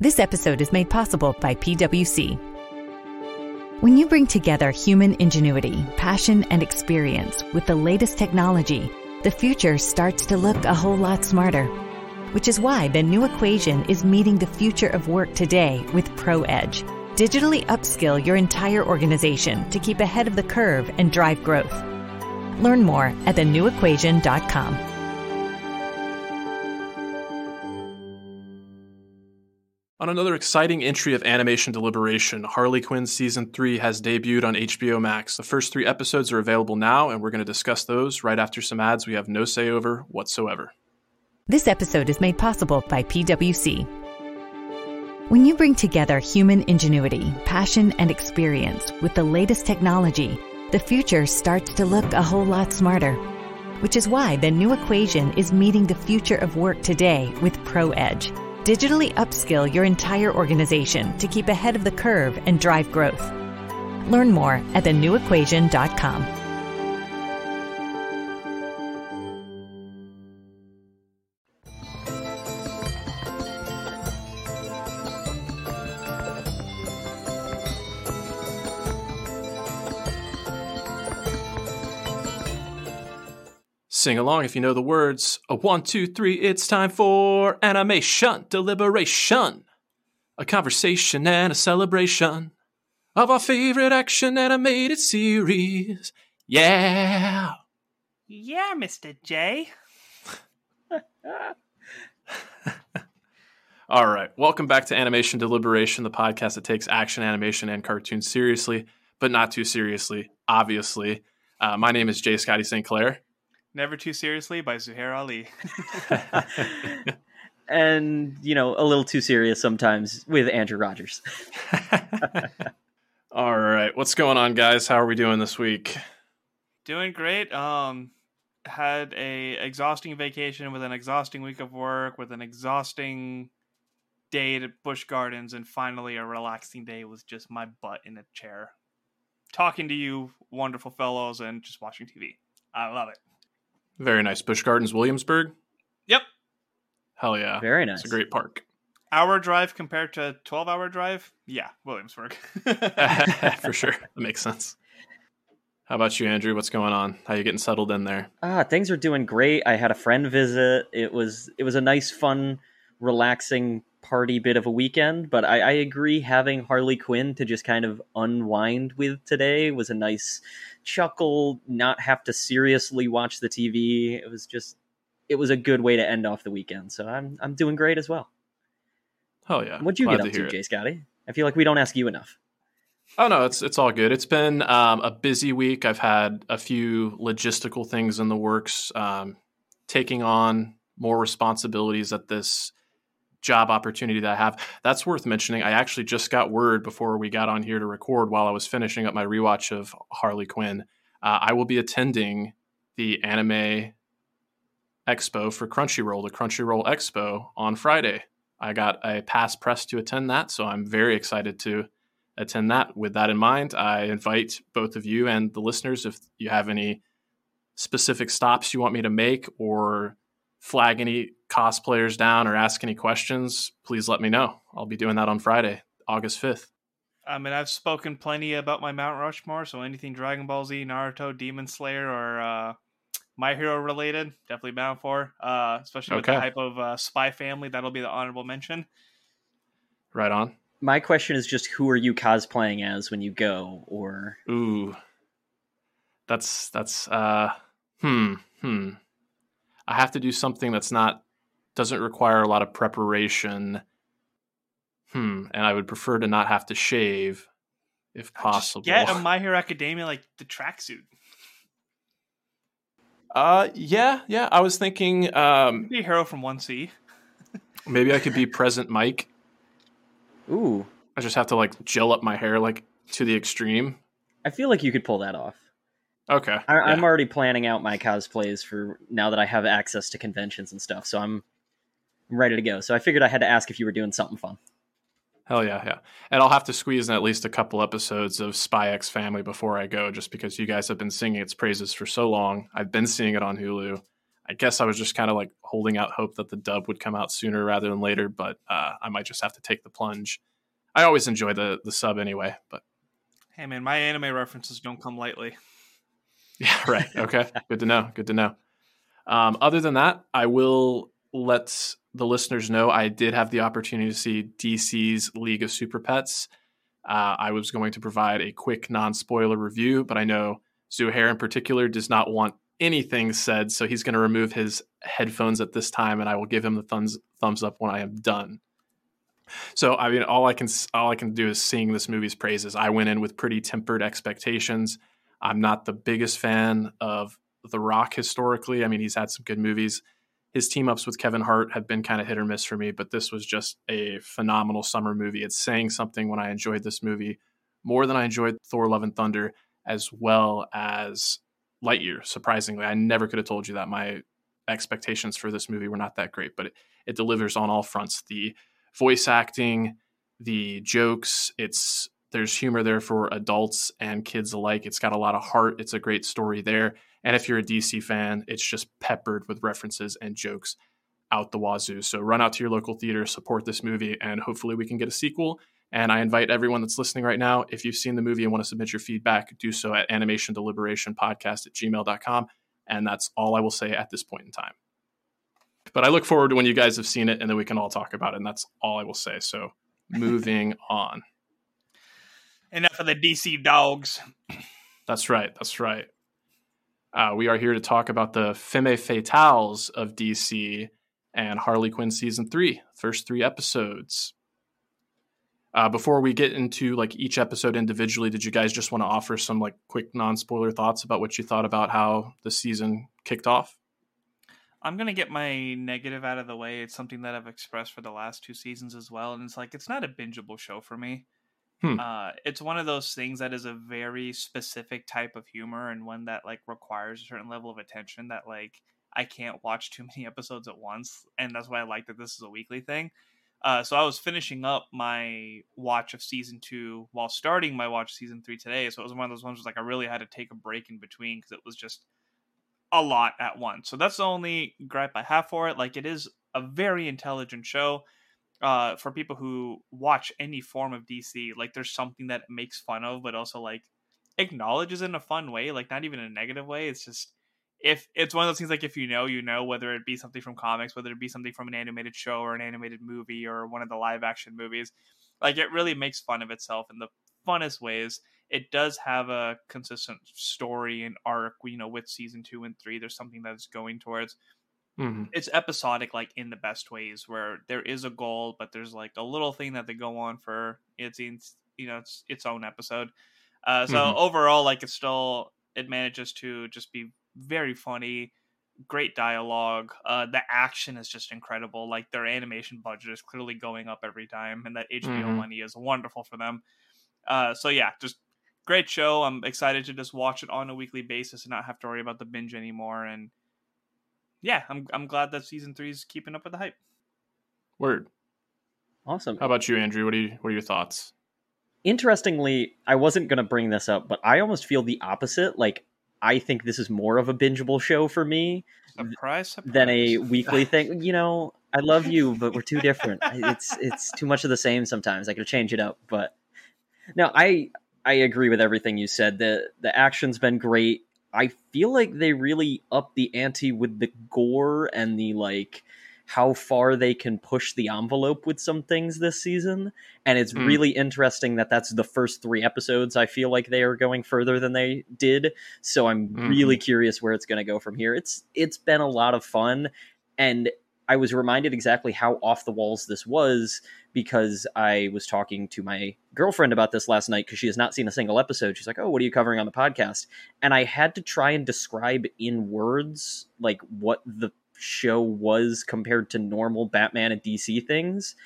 This episode is made possible by PWC. When you bring together human ingenuity, passion, and experience with the latest technology, the future starts to look a whole lot smarter. Which is why the new equation is meeting the future of work today with ProEdge. Digitally upskill your entire organization to keep ahead of the curve and drive growth. Learn more at thenewequation.com. On another exciting entry of Animation Deliberation, Harley Quinn Season 3 has debuted on HBO Max. The first three episodes are available now, and we're going to discuss those right after some ads we have no say over whatsoever. This episode is made possible by PWC. When you bring together human ingenuity, passion, and experience with the latest technology, the future starts to look a whole lot smarter. Which is why the new equation is meeting the future of work today with ProEdge. Digitally upskill your entire organization to keep ahead of the curve and drive growth. Learn more at thenewequation.com. Sing along if you know the words. A one, two, three, it's time for animation deliberation. A conversation and a celebration of our favorite action animated series. Yeah. Yeah, Mr. J. All right. Welcome back to Animation Deliberation, the podcast that takes action, animation, and cartoons seriously, but not too seriously, obviously. Uh, my name is J Scotty St. Clair. Never Too Seriously by Zuhair Ali. and you know a little too serious sometimes with Andrew Rogers. All right, what's going on, guys? How are we doing this week? Doing great. Um, had a exhausting vacation with an exhausting week of work with an exhausting day at Busch Gardens, and finally a relaxing day with just my butt in a chair, talking to you, wonderful fellows, and just watching TV. I love it. Very nice. Busch Gardens, Williamsburg. Yep. Hell yeah. Very nice. It's a great park. Hour drive compared to twelve hour drive. Yeah, Williamsburg. For sure. That makes sense. How about you, Andrew? What's going on? How you getting settled in there? Ah, things are doing great. I had a friend visit. It was it was a nice, fun, relaxing party bit of a weekend. But I, I agree, having Harley Quinn to just kind of unwind with today was a nice chuckle. Not have to seriously watch the TV. It was just it was a good way to end off the weekend. So I'm I'm doing great as well. Oh yeah. What'd you Glad get up hear to. J Scotty? I feel like we don't ask you enough. Oh no, it's it's all good. It's been um, a busy week. I've had a few logistical things in the works, um, taking on more responsibilities at this job opportunity that I have. That's worth mentioning. I actually just got word before we got on here to record while I was finishing up my rewatch of Harley Quinn. Uh, I will be attending the anime expo for Crunchyroll, the Crunchyroll Expo on Friday. I got a pass press to attend that, so I'm very excited to attend that. With that in mind, I invite both of you and the listeners if you have any specific stops you want me to make or flag any cosplayers down or ask any questions, please let me know. I'll be doing that on Friday, August 5th. I mean, I've spoken plenty about my Mount Rushmore, so anything Dragon Ball Z, Naruto, Demon Slayer, or uh, My Hero related, definitely bound for. Uh, especially with Okay. the hype of uh, Spy Family, that'll be the honorable mention. Right on. My question is just who are you cosplaying as when you go or Ooh. That's that's uh hmm hmm. I have to do something that's not doesn't require a lot of preparation. Hmm, and I would prefer to not have to shave if possible. Just get a My Hero Academia like the tracksuit. Uh yeah, yeah. I was thinking um Be a hero from one C. maybe I could be Present Mic. Ooh. I just have to like gel up my hair like to the extreme. I feel like you could pull that off. Okay. I, yeah. I'm already planning out my cosplays for now that I have access to conventions and stuff, so I'm I'm ready to go. So I figured I had to ask if you were doing something fun. Hell yeah, yeah. And I'll have to squeeze in at least a couple episodes of Spy X Family before I go, just because you guys have been singing its praises for so long. I've been seeing it on Hulu. I guess I was just kind of like holding out hope that the dub would come out sooner rather than later, but uh, I might just have to take the plunge. I always enjoy the the sub anyway, but hey man, my anime references don't come lightly. Yeah, right. Okay, good to know. Good to know. Um, other than that, I will let the listeners know I did have the opportunity to see DC's League of Super Pets. Uh, I was going to provide a quick non spoiler review, but I know Zuhair in particular does not want anything said, so he's going to remove his headphones at this time, and I will give him the thumbs thumbs up when I am done. So I mean, all I can all I can do is sing this movie's praises. I went in with pretty tempered expectations. I'm not the biggest fan of The Rock historically. I mean, he's had some good movies. His team ups with Kevin Hart have been kind of hit or miss for me, but this was just a phenomenal summer movie. It's saying something when I enjoyed this movie more than I enjoyed Thor: Love and Thunder, as well as Lightyear. Surprisingly, I never could have told you that. My expectations for this movie were not that great, but it, it delivers on all fronts. The voice acting, the jokes, it's there's humor there for adults and kids alike. It's got a lot of heart. It's a great story there. And if you're a DC fan, it's just peppered with references and jokes out the wazoo. So run out to your local theater, support this movie, and hopefully we can get a sequel. And I invite everyone that's listening right now, if you've seen the movie and want to submit your feedback, do so at animation deliberation podcast at gmail.com. And that's all I will say at this point in time. But I look forward to when you guys have seen it and then we can all talk about it. And that's all I will say. So moving on. Enough of the DC dogs. That's right. That's right. Uh, we are here to talk about the Femme Fatales of DC and Harley Quinn season three, first three episodes. Uh, before we get into like each episode individually, did you guys just want to offer some like quick non spoiler thoughts about what you thought about how the season kicked off? I'm gonna get my negative out of the way. It's something that I've expressed for the last two seasons as well, and it's like it's not a bingeable show for me. Hmm. Uh, it's one of those things that is a very specific type of humor and one that like requires a certain level of attention that like I can't watch too many episodes at once, and that's why I like that this is a weekly thing. Uh, so I was finishing up my watch of season two while starting my watch season three today. So it was one of those ones where like I really had to take a break in between because it was just a lot at once. So that's the only gripe I have for it. Like it is a very intelligent show. Uh, for people who watch any form of DC, like there's something that makes fun of, but also like acknowledges in a fun way, like not even a negative way. It's just if it's one of those things like if you know, you know, whether it be something from comics, whether it be something from an animated show or an animated movie or one of the live action movies, like it really makes fun of itself in the funnest ways. It does have a consistent story and arc, you know, with season two and three. There's something that's going towards. Mm-hmm. It's episodic, like in the best ways, where there is a goal, but there's like a little thing that they go on for its, you know, it's its own episode. Uh, so mm-hmm. overall, like it's still it manages to just be very funny, great dialogue. Uh, the action is just incredible. Like their animation budget is clearly going up every time, and that HBO mm-hmm. money is wonderful for them. Uh, so yeah, just great show. I'm excited to just watch it on a weekly basis and not have to worry about the binge anymore. And yeah, I'm I'm glad that season three is keeping up with the hype. Word. Awesome. How about you, Andrew? What are you, what are your thoughts? Interestingly, I wasn't going to bring this up, but I almost feel the opposite. Like I think this is more of a bingeable show for me surprise, surprise. than a weekly thing. You know, I love you, but we're too different. It's it's too much of the same sometimes. I could change it up, but no, I I agree with everything you said. The the action's been great. I feel like they really up the ante with the gore and the like how far they can push the envelope with some things this season and it's mm. really interesting that that's the first 3 episodes I feel like they are going further than they did so I'm mm. really curious where it's going to go from here it's it's been a lot of fun and I was reminded exactly how off the walls this was because I was talking to my girlfriend about this last night because she has not seen a single episode. She's like, "Oh, what are you covering on the podcast?" And I had to try and describe in words like what the show was compared to normal Batman and DC things.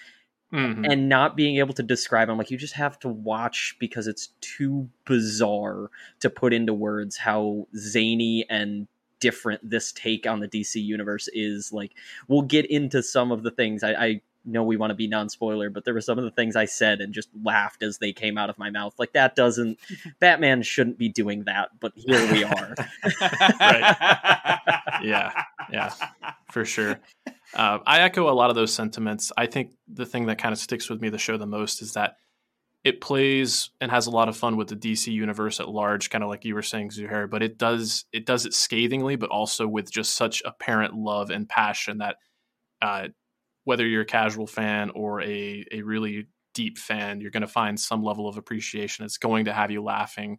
Mm-hmm. And not being able to describe, I'm like, you just have to watch because it's too bizarre to put into words how zany and different this take on the DC universe is. Like, we'll get into some of the things I, I know we want to be non spoiler, but there were some of the things I said and just laughed as they came out of my mouth. Like that doesn't Batman shouldn't be doing that, but here we are. right. Yeah. yeah, for sure. Uh, I echo a lot of those sentiments. I think the thing that kind of sticks with me the show the most is that it plays and has a lot of fun with the DC universe at large, kind of like you were saying, Zuhair. But it does it does it scathingly, but also with just such apparent love and passion that uh, whether you're a casual fan or a a really deep fan, you're going to find some level of appreciation. It's going to have you laughing.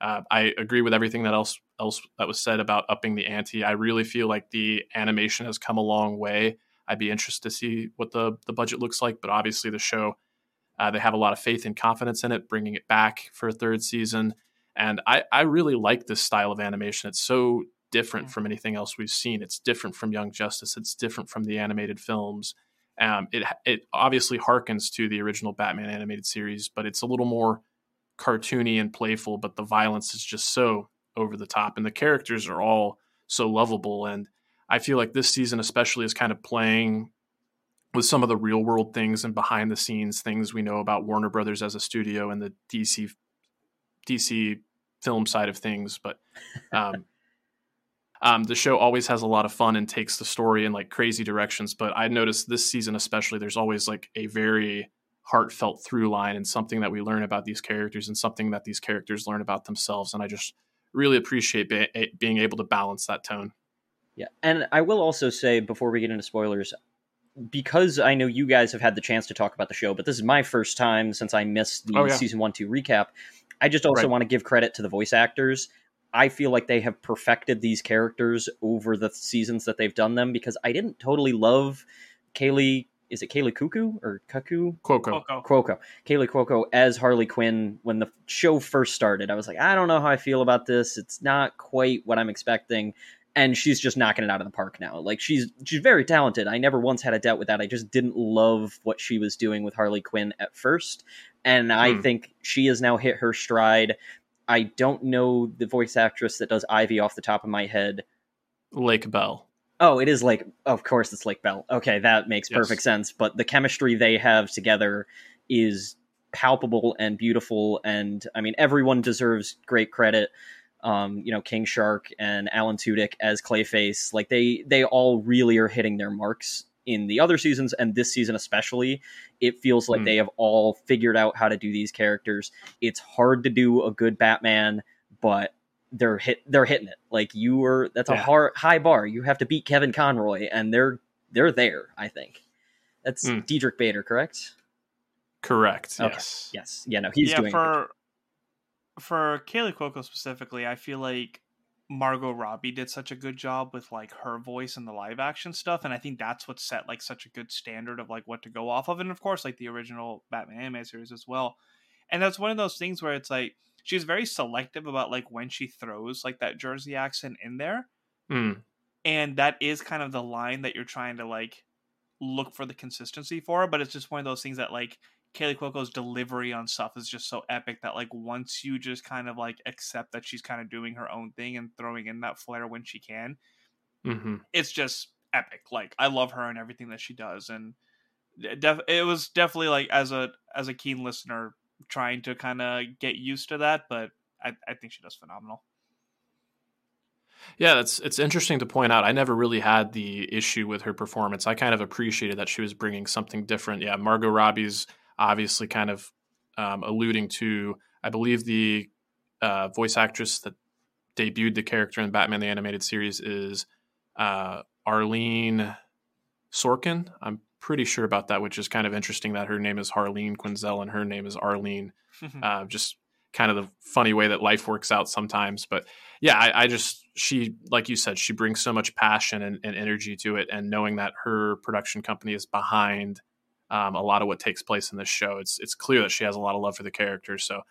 Uh, I agree with everything that else else that was said about upping the ante. I really feel like the animation has come a long way. I'd be interested to see what the the budget looks like, but obviously the show uh, they have a lot of faith and confidence in it, bringing it back for a third season. And I, I really like this style of animation. It's so different from anything else we've seen. It's different from Young Justice. It's different from the animated films. Um, it it obviously harkens to the original Batman animated series, but it's a little more cartoony and playful. But the violence is just so over the top, and the characters are all so lovable. And I feel like this season, especially, is kind of playing with some of the real world things and behind the scenes things we know about Warner Brothers as a studio and the DC DC film side of things. But um, um, the show always has a lot of fun and takes the story in like crazy directions. But I noticed this season especially, there's always like a very heartfelt through line and something that we learn about these characters and something that these characters learn about themselves. And I just really appreciate be- being able to balance that tone. Yeah, and I will also say before we get into spoilers, because I know you guys have had the chance to talk about the show, but this is my first time since I missed the oh, yeah. season one two recap. I just also right. want to give credit to the voice actors. I feel like they have perfected these characters over the seasons that they've done them because I didn't totally love Kaley. Is it Kaley Cuckoo or Cuckoo? Cuoco. Cuoco. Kaley Cuoco as Harley Quinn when the show first started. I was like, I don't know how I feel about this. It's not quite what I'm expecting and she's just knocking it out of the park now. Like she's she's very talented. I never once had a doubt with that. I just didn't love what she was doing with Harley Quinn at first, and I hmm. think she has now hit her stride. I don't know the voice actress that does Ivy off the top of my head. Lake Bell. Oh, it is like, of course, it's Lake Bell. Okay, that makes yes. perfect sense. But the chemistry they have together is palpable and beautiful, and I mean, everyone deserves great credit um, you know, King Shark and Alan Tudyk as Clayface, like they they all really are hitting their marks in the other seasons and this season especially. It feels like mm. they have all figured out how to do these characters. It's hard to do a good Batman, but they're hit they're hitting it. Like you were that's yeah. a hard high bar. You have to beat Kevin Conroy and they're they're there, I think. That's mm. Diedrich Bader, correct? Correct. Okay. Yes. Yes. Yeah, no, he's yeah, doing for for Kaley Cuoco specifically, I feel like Margot Robbie did such a good job with like her voice and the live action stuff, and I think that's what set like such a good standard of like what to go off of, and of course like the original Batman anime series as well. And that's one of those things where it's like she's very selective about like when she throws like that Jersey accent in there, mm. and that is kind of the line that you're trying to like look for the consistency for. But it's just one of those things that like Kaley Cuoco's delivery on stuff is just so epic that like once you just kind of like accept that she's kind of doing her own thing and throwing in that flair when she can, mm-hmm. it's just epic. Like I love her and everything that she does, and def- it was definitely like as a as a keen listener trying to kind of get used to that, but I, I think she does phenomenal. Yeah, it's it's interesting to point out. I never really had the issue with her performance. I kind of appreciated that she was bringing something different. Yeah, Margot Robbie's obviously kind of um, alluding to, I believe the uh, voice actress that debuted the character in Batman the Animated Series is uh, Arlene Sorkin. I'm pretty sure about that, which is kind of interesting that her name is Harleen Quinzel and her name is Arlene. uh, just kind of the funny way that life works out sometimes. But yeah, I, I just she like you said, she brings so much passion and, and, energy to it, and knowing that her production company is behind um, a lot of what takes place in this show. It's it's clear that she has a lot of love for the character. So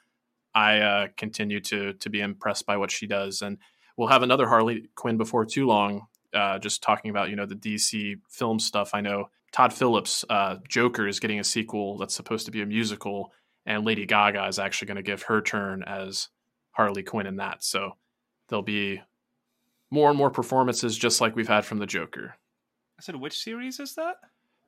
I uh, continue to to be impressed by what she does, and we'll have another Harley Quinn before too long. Uh, just talking about you know the DC film stuff. I know Todd Phillips' uh, Joker is getting a sequel that's supposed to be a musical, and Lady Gaga is actually going to give her turn as Harley Quinn in that. So there'll be more and more performances, just like we've had from the Joker. I said, which series is that?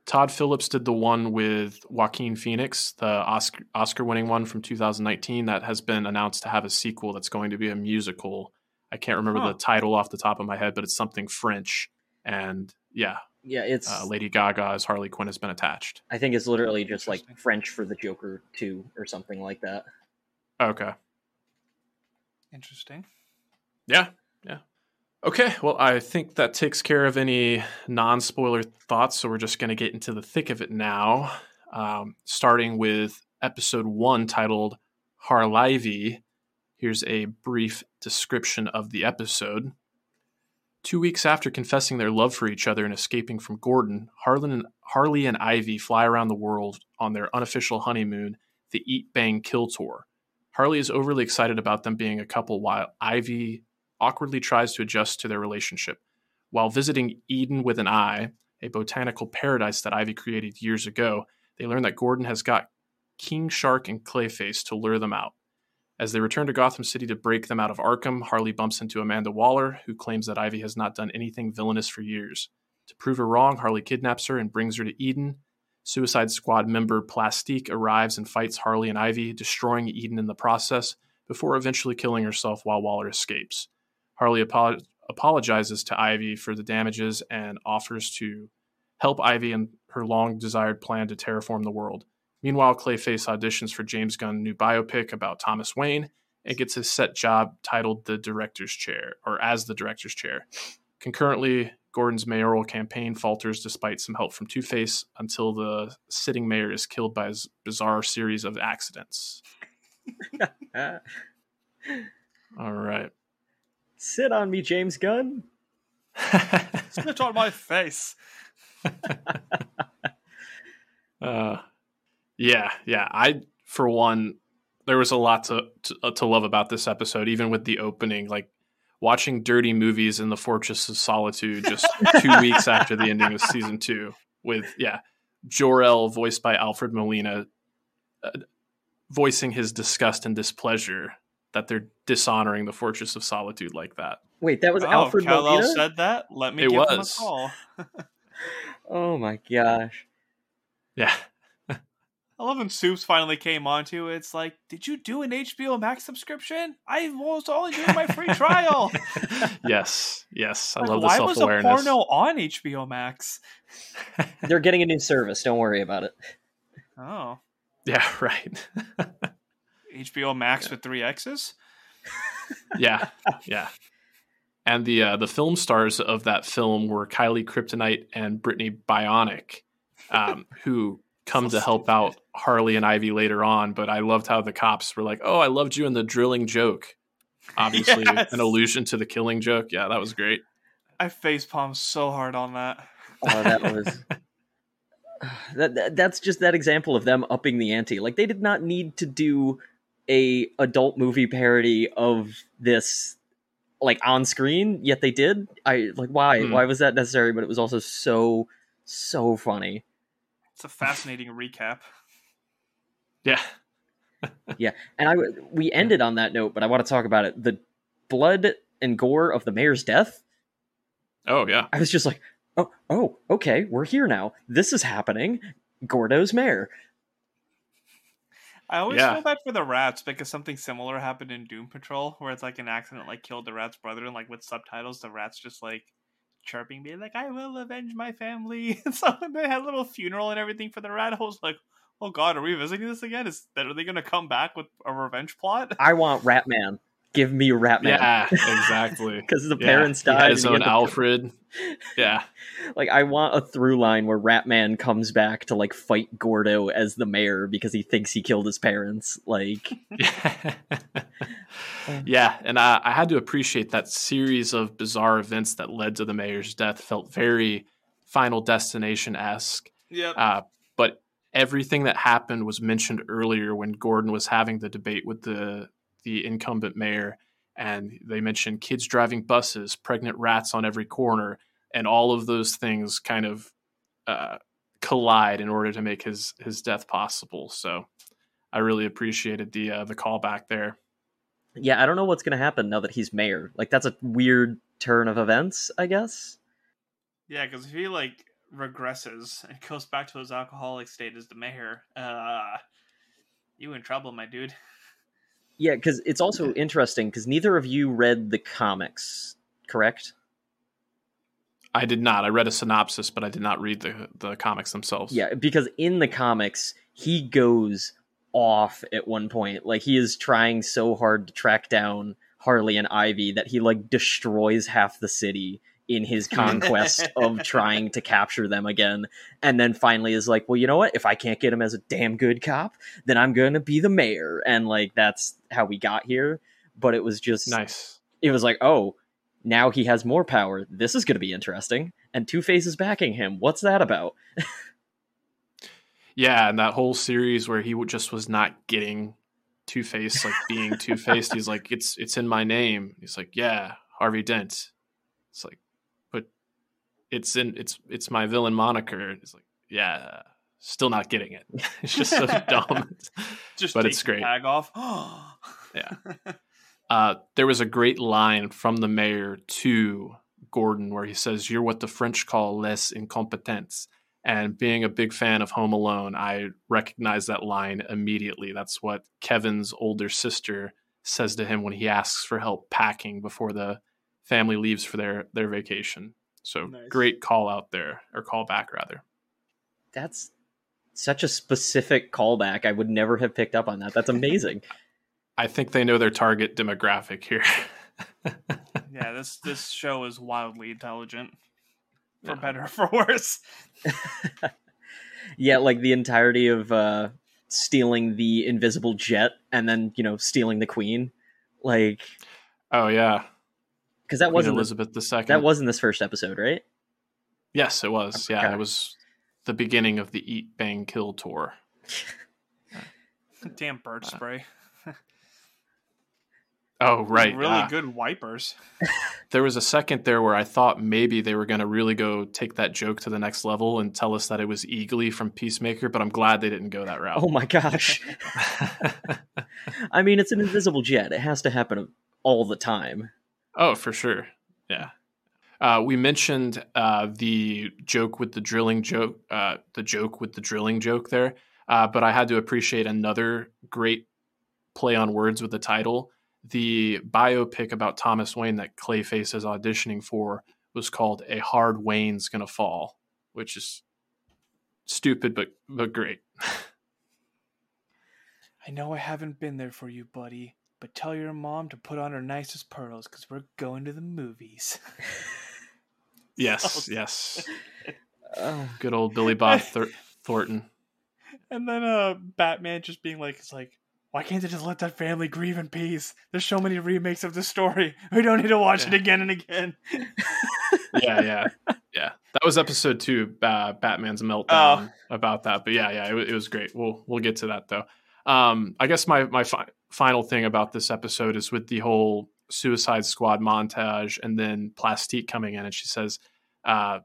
Todd Phillips did the one with Joaquin Phoenix, the Oscar Oscar winning one from 2019 that has been announced to have a sequel that's going to be a musical. I can't remember huh. the title off the top of my head, but it's something French. and yeah, Yeah, it's. uh, Lady Gaga as Harley Quinn has been attached. I think it's literally just like French for the Joker too, or something like that. Okay. Interesting. Yeah, yeah. Okay, well, I think that takes care of any non spoiler thoughts. So we're just going to get into the thick of it now, um, starting with episode one titled Harlivy. Here's a brief description of the episode. Two weeks after confessing their love for each other and escaping from Gordon, Harlan and, Harley and Ivy fly around the world on their unofficial honeymoon, the Eat Bang Kill Tour. Harley is overly excited about them being a couple while Ivy awkwardly tries to adjust to their relationship. While visiting Eden with an Eye, a botanical paradise that Ivy created years ago, they learn that Gordon has got King Shark and Clayface to lure them out. As they return to Gotham City to break them out of Arkham, Harley bumps into Amanda Waller, who claims that Ivy has not done anything villainous for years. To prove her wrong, Harley kidnaps her and brings her to Eden. Suicide Squad member Plastique arrives and fights Harley and Ivy, destroying Eden in the process, before eventually killing herself while Waller escapes. Harley apo- apologizes to Ivy for the damages and offers to help Ivy in her long desired plan to terraform the world. Meanwhile, Clayface auditions for James Gunn's new biopic about Thomas Wayne and gets a set job titled the director's chair, or as the director's chair. Concurrently, Gordon's mayoral campaign falters despite some help from Two Face until the sitting mayor is killed by his bizarre series of accidents. All right. Sit on me, James Gunn. Spit on my face. Uh, yeah, yeah. I, for one, there was a lot to, to uh, to love about this episode, even with the opening. Like watching dirty movies in the Fortress of Solitude just two weeks after the ending of season two, with yeah, Jor-El voiced by Alfred Molina, uh, voicing his disgust and displeasure that they're dishonoring the Fortress of Solitude like that. Wait, that was oh, Alfred Kal-El Molina. said that. Let me It give was. him a call. oh my gosh. Yeah, I love when Soups finally came onto. It's like, did you do an HBO Max subscription? I was only doing my free trial. yes, yes. I Like, love the self awareness. why self was a porno on HBO Max? They're getting a new service. Don't worry about it. Oh, Yeah, right. HBO Max with three X's. yeah, yeah. And the uh, the film stars of that film were Kylie Kryptonite and Brittany Bionic, um, who come So to help stupid. out Harley and Ivy later on. But I loved how the cops were like, "Oh, I loved you in the drilling joke." Obviously, Yes. an allusion to the killing joke. Yeah, that was great. I facepalmed so hard on that. Oh, that was. that, that that's just that example of them upping the ante. Like they did not need to do a adult movie parody of this like on screen, yet they did. I like why? Hmm. Why was that necessary? But it was also so so funny. It's a fascinating recap. Yeah, Yeah. And i we ended on that note, but I want to talk about it. The blood and gore of the mayor's death. oh yeah, I was just like, oh, oh, okay, we're here now. This is happening. Gordo's mayor. I always Yeah. feel bad for the rats because something similar happened in Doom Patrol, where it's like an accident like killed the rat's brother, and like with subtitles, the rats just like chirping, being like, "I will avenge my family." And so they had a little funeral and everything for the rat. I was like, "Oh God, are we visiting this again? Is that are they going to come back with a revenge plot?" I want Ratman. Give me Ratman. yeah, exactly. Because the Yeah, parents he had died. his and own had to- Alfred. Yeah, Like I want a through line where Ratman comes back to like fight Gordo as the mayor because he thinks he killed his parents. Like Yeah, yeah, and I, I had to appreciate that series of bizarre events that led to the mayor's death felt very Final Destination esque. Yep. Uh, but everything that happened was mentioned earlier when Gordon was having the debate with the the incumbent mayor, and they mentioned kids driving buses, pregnant rats on every corner, and all of those things kind of uh, collide in order to make his his death possible. So I really appreciated the uh, the callback there. yeah, I don't know what's gonna happen now that he's mayor. Like that's a weird turn of events, I guess. Yeah, because if he like regresses and goes back to his alcoholic state as the mayor, uh, you in trouble, my dude. Yeah, because it's also interesting because neither of you read the comics, correct? I did not. I read a synopsis, but I did not read the the comics themselves. Yeah, because in the comics, he goes off at one point. Like he is trying so hard to track down Harley and Ivy that he like destroys half the city in his conquest of trying to capture them again. And then finally is like, well, you know what? If I can't get him as a damn good cop, then I'm going to be the mayor. And like, that's how we got here. But it was just nice. It was like, oh, now he has more power. This is going to be interesting. And Two Face is backing him. What's that about? yeah. And that whole series where he just was not getting Two Face, like being Two Faced. He's like, it's, it's in my name. He's like, yeah, Harvey Dent. It's like, it's in it's it's my villain moniker. It's like, yeah, still not getting it. It's just so dumb. just but it's great. Tag off. yeah. Uh, there was a great line from the mayor to Gordon where he says, "You're what the French call les incompetents." And being a big fan of Home Alone, I recognize that line immediately. That's what Kevin's older sister says to him when he asks for help packing before the family leaves for their their vacation. So nice. great call out there or call back rather. That's such a specific callback. I would never have picked up on that. That's amazing. I think they know their target demographic here. yeah, this this show is wildly intelligent. For yeah. better or for worse. yeah, like the entirety of uh stealing the invisible jet and then, you know, stealing the queen. Like Oh yeah because that wasn't Elizabeth the second. That was in this first episode, right? Yes, it was. Yeah, it was the beginning of the Eat Bang Kill tour. Damn bird uh, spray. oh right, really uh, good wipers. there was a second there where I thought maybe they were going to really go take that joke to the next level and tell us that it was Eagly from Peacemaker, but I'm glad they didn't go that route. Oh my gosh! I mean, it's an invisible jet; it has to happen all the time. Oh, for sure. Yeah. Uh, we mentioned uh, the joke with the drilling joke, uh, the joke with the drilling joke there, uh, but I had to appreciate another great play on words with the title. The biopic about Thomas Wayne that Clayface is auditioning for was called "A Hard Wayne's Gonna Fall," which is stupid but but great. I know I haven't been there for you, buddy, but tell your mom to put on her nicest pearls because we're going to the movies. yes, yes. Oh. Good old Billy Bob Thor- Thornton. And then uh, Batman just being like, "It's like, why can't they just let that family grieve in peace? There's so many remakes of the story. We don't need to watch yeah. it again and again." yeah, yeah, yeah. That was episode two, uh, Batman's meltdown oh. about that. But yeah, yeah, it, it was great. We'll we'll get to that though. Um, I guess my my fi- final thing about this episode is with the whole Suicide Squad montage, and then Plastique coming in, and she says, uh,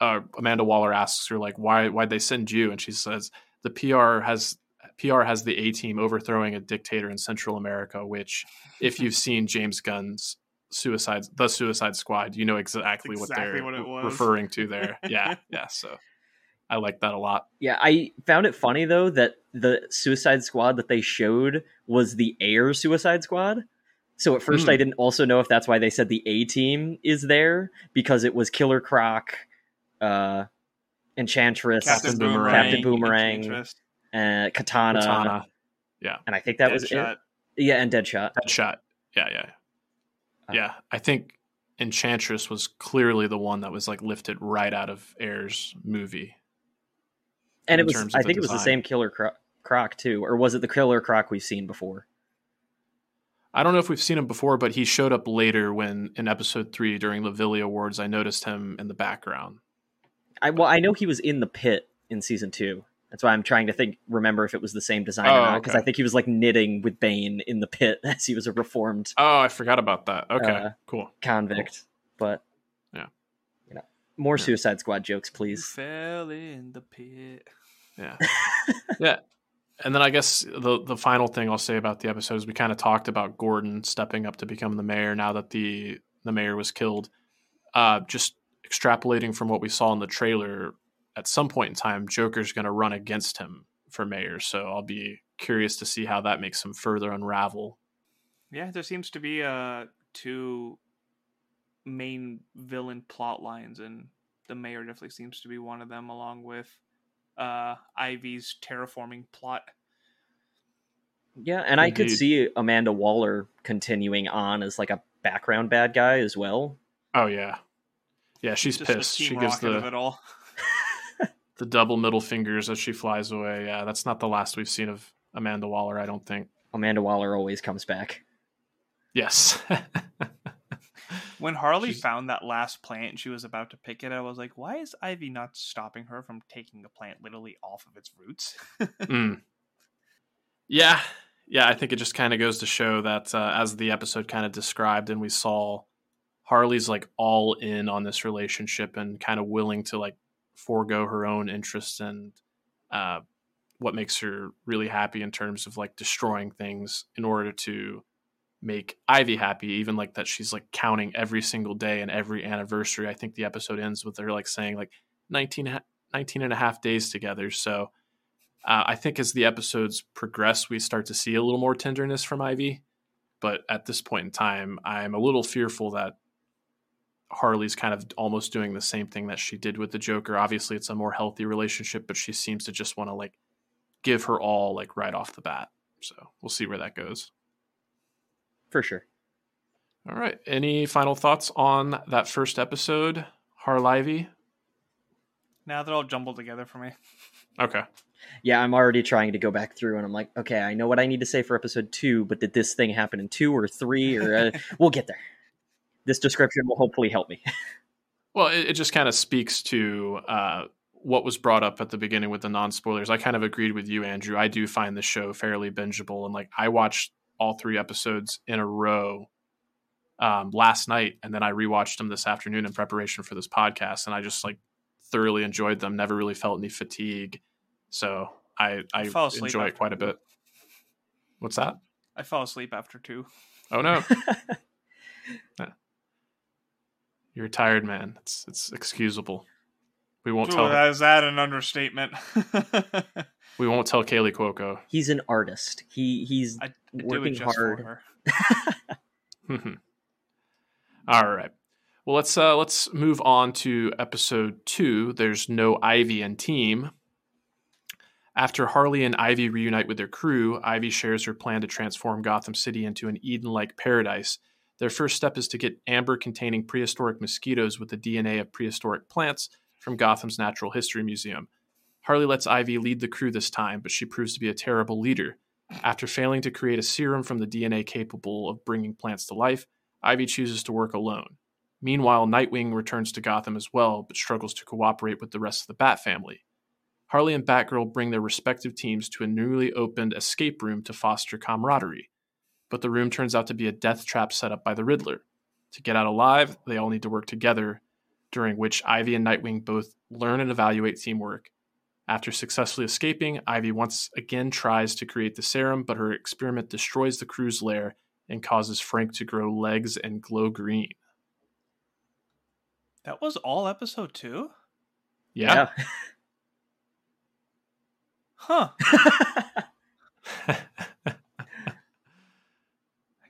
uh, Amanda Waller asks her like, "Why why'd they send you?" And she says, "The PR has." PR has the A team overthrowing a dictator in Central America, which, if you've seen James Gunn's Suicide, the Suicide Squad, you know exactly, exactly what they're what referring to there. yeah, yeah. So I like that a lot. Yeah, I found it funny though that the Suicide Squad that they showed was the Ayer Suicide Squad. So at first, mm. I didn't also know if that's why they said the A team is there because it was Killer Croc, uh, Enchantress, Captain Boomerang, Captain Boomerang, uh, Katana, Katana, yeah, and I think that Dead was it. Yeah, and Deadshot. Deadshot. Yeah, yeah, uh, yeah. I think Enchantress was clearly the one that was like lifted right out of Ayer's movie and it was I think it was the same Killer Croc, Croc too, or was it the Killer Croc we've seen before? I don't know if we've seen him before, but he showed up later when in episode three during the Villy Awards. I noticed him in the background. I well, I know he was in the pit in season two. That's why I'm trying to think, remember if it was the same designer oh, or not, because okay. I think he was like knitting with Bane in the pit as he was a reformed. Oh, I forgot about that. Okay, uh, cool. Convict, cool. but yeah, you know, more yeah. Suicide Squad jokes, please. fell in the pit. Yeah. yeah. And then I guess the the final thing I'll say about the episode is we kind of talked about Gordon stepping up to become the mayor now that the the mayor was killed. Uh, just extrapolating from what we saw in the trailer, at some point in time, Joker's going to run against him for mayor. So I'll be curious to see how that makes him further unravel. Yeah, there seems to be uh, two main villain plot lines, and the mayor definitely seems to be one of them, along with uh, Ivy's terraforming plot. Yeah, and I could see Amanda Waller continuing on as like a background bad guy as well. Oh yeah, yeah. She's Just pissed. She Team gives the it all. the double middle fingers as she flies away. Yeah, that's not the last we've seen of Amanda Waller. I don't think. Amanda Waller always comes back. Yes. When Harley She's- found that last plant and she was about to pick it, I was like, why is Ivy not stopping her from taking the plant literally off of its roots? Mm. Yeah, yeah. I think it just kind of goes to show that uh, as the episode kind of described, and we saw Harley's like all in on this relationship and kind of willing to like forego her own interests and uh, what makes her really happy in terms of like destroying things in order to make Ivy happy, even like that she's like counting every single day and every anniversary. I think the episode ends with her like saying like 19, 19 and a half days together. So uh, I think as the episodes progress, we start to see a little more tenderness from Ivy. But at this point in time, I'm a little fearful that Harley's kind of almost doing the same thing that she did with the Joker. Obviously, it's a more healthy relationship, but she seems to just want to like give her all like right off the bat. So we'll see where that goes. For sure. All right. Any final thoughts on that first episode, Harlivy? now they're all jumbled together for me. Okay. Yeah, I'm already trying to go back through and I'm like, okay, I know what I need to say for episode two, but did this thing happen in two or three? Or uh, we'll get there. This description will hopefully help me. Well, it, it just kind of speaks to uh, what was brought up at the beginning with the non spoilers. I kind of agreed with you, Andrew. I do find the show fairly bingeable, and like I watched all three episodes in a row um, last night, and then I rewatched them this afternoon in preparation for this podcast, and I just like thoroughly enjoyed them. Never really felt any fatigue, so I I, I enjoy it quite a bit. What's that? I fell asleep after two. Oh no. You're a tired man. It's it's excusable. We won't Ooh, tell is that an understatement? We won't tell Kaley Cuoco. He's an artist. He he's do it working just hard. for her. All right. Well, let's uh let's move on to episode 2. There's no Ivy and team. After Harley and Ivy reunite with their crew, Ivy shares her plan to transform Gotham City into an Eden-like paradise. Their first step is to get amber containing prehistoric mosquitoes with the DNA of prehistoric plants from Gotham's Natural History Museum. Harley lets Ivy lead the crew this time, but she proves to be a terrible leader. After failing to create a serum from the DNA capable of bringing plants to life, Ivy chooses to work alone. Meanwhile, Nightwing returns to Gotham as well, but struggles to cooperate with the rest of the Bat family. Harley and Batgirl bring their respective teams to a newly opened escape room to foster camaraderie. But the room turns out to be a death trap set up by the Riddler. To get out alive, they all need to work together, during which Ivy and Nightwing both learn and evaluate teamwork. After successfully escaping, Ivy once again tries to create the serum, but her experiment destroys the crew's lair and causes Frank to grow legs and glow green. That was all episode two? Yeah. Huh.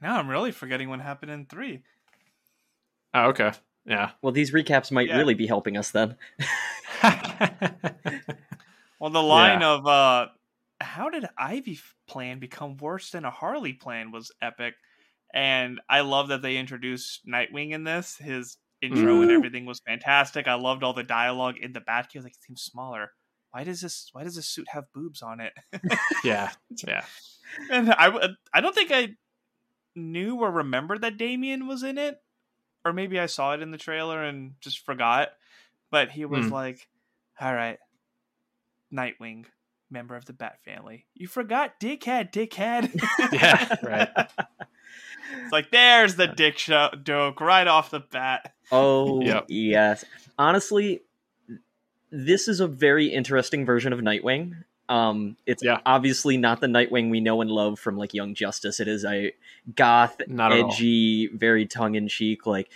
Now I'm really forgetting what happened in three. oh, okay. Yeah. well, these recaps might Yeah. really be helping us then. Well, the line of uh, "How did Ivy plan become worse than a Harley plan?" was epic, and I love that they introduced Nightwing in this. His intro and Mhm. everything was fantastic. I loved all the dialogue in the Batcave. Like, it seems smaller. Why does this? Why does this suit have boobs on it? yeah. Yeah. and I, I don't think I knew or remembered that Damien was in it, or maybe I saw it in the trailer and just forgot. But he was Hmm. like, "All right, Nightwing, member of the Bat family. You forgot, dickhead, dickhead." Yeah. Right. it's like there's the dick sho- joke right off the bat. Oh, Yep. yes. Honestly, this is a very interesting version of Nightwing. Um, it's Yeah. obviously not the Nightwing we know and love from like Young Justice. It is a goth, Not edgy, very tongue in cheek. Like,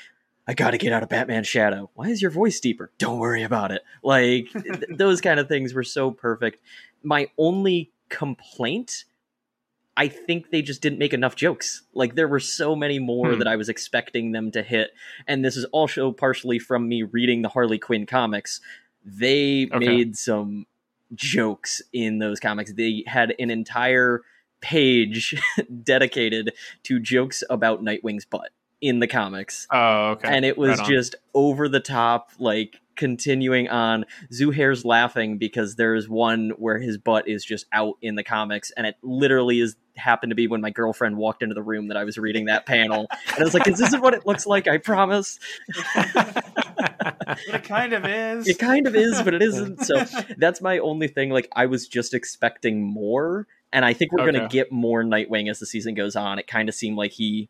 I got to get out of Batman's shadow. Why is your voice deeper? Don't worry about it. Like th- those kind of things were so perfect. My only complaint. I think they just didn't make enough jokes. Like there were so many more Hmm. that I was expecting them to hit, and this is also partially from me reading the Harley Quinn comics. They Okay. made some jokes in those comics. They had an entire page dedicated to jokes about Nightwing's butt in the comics Oh, okay. and it was Right just over the top like continuing on zuhair's laughing because there's one where his butt is just out in the comics and it literally is happened to be when my girlfriend walked into the room that i was reading that panel. And i was like is this what it looks like? I promise. It kind of is. it kind of is but it isn't. So that's my only thing. Like i was just expecting more and i think we're going to get more nightwing as the season goes on. It kind of seemed like he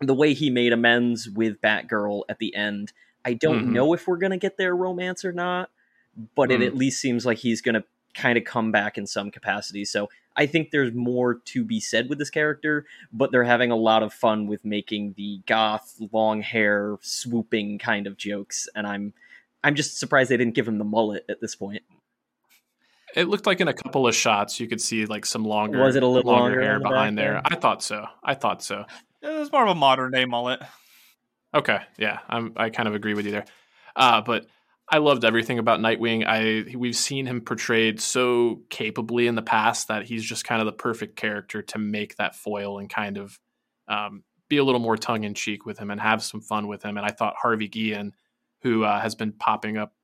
the way he made amends with batgirl at the end i don't Mhm. know if we're going to get their romance or not but it Mm. at least seems like he's going to kind of come back in some capacity so i think there's more to be said with this character but they're having a lot of fun with making the goth long hair swooping kind of jokes and i'm i'm just surprised they didn't give him the mullet at this point It looked like in a couple of shots you could see like some longer. Was it a little longer hair the behind there? there? I thought so. I thought so. It was more of a modern day mullet. Okay, yeah, I'm. I kind of agree with you there. Uh, but I loved everything about Nightwing. I we've seen him portrayed so capably in the past that he's just kind of the perfect character to make that foil and kind of um, be a little more tongue in cheek with him and have some fun with him. And I thought Harvey Guillen, who uh, has been popping up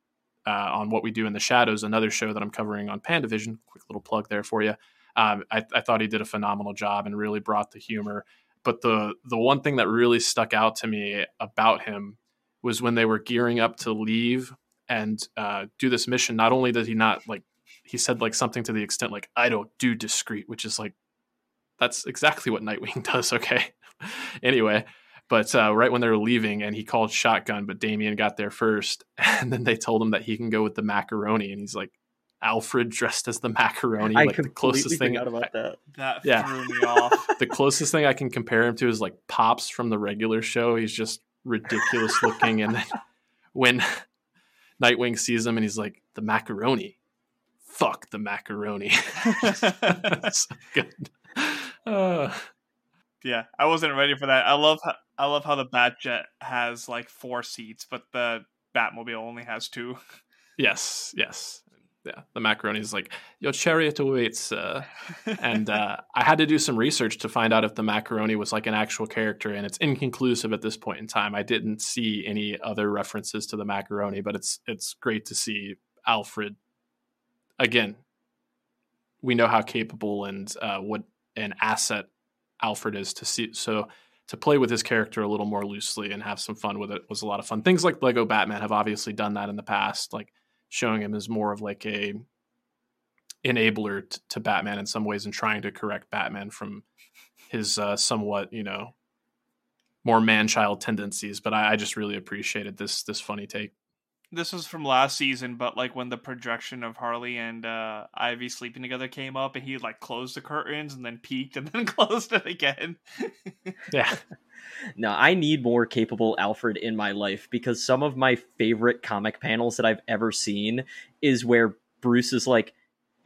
uh, on What We Do in the Shadows, another show that I'm covering on Pandavision. Quick little plug there for you. Um, I, I thought he did a phenomenal job and really brought the humor. But the the one thing that really stuck out to me about him was when they were gearing up to leave and uh, do this mission. Not only does he not like, he said like something to the extent like, "I don't do discreet," which is like, that's exactly what Nightwing does. Okay, anyway. But uh, right when they were leaving, and he called shotgun, but Damian got there first, and then they told him that he can go with the macaroni, and he's like, Alfred dressed as the macaroni, i like the completely closest thing. forgot about that That Yeah. threw me off. the closest thing I can compare him to is like Pops from the regular show. He's just ridiculous looking, and then when Nightwing sees him, and he's like, "The macaroni, fuck the macaroni." so good. Uh, Yeah, I wasn't ready for that. I love how, I love how the Batjet has like four seats, but the Batmobile only has two. yes, yes, yeah. The macaroni is like your chariot awaits. Uh, and uh, I had to do some research to find out if the macaroni was like an actual character, and it's inconclusive at this point in time. I didn't see any other references to the macaroni, but it's it's great to see Alfred again. We know how capable and uh, what an asset Alfred is to see. So to play with his character a little more loosely and have some fun with it was a lot of fun. Things like Lego Batman have obviously done that in the past, like showing him as more of like a enabler t- to Batman in some ways and trying to correct Batman from his uh, somewhat, you know, more man-child tendencies. But I, I just really appreciated this this funny take. This was from last season, but like when the projection of Harley and uh, Ivy sleeping together came up, and he like closed the curtains and then peeked and then closed it again. Yeah, No, I need more capable Alfred in my life because some of my favorite comic panels that I've ever seen is where Bruce is like,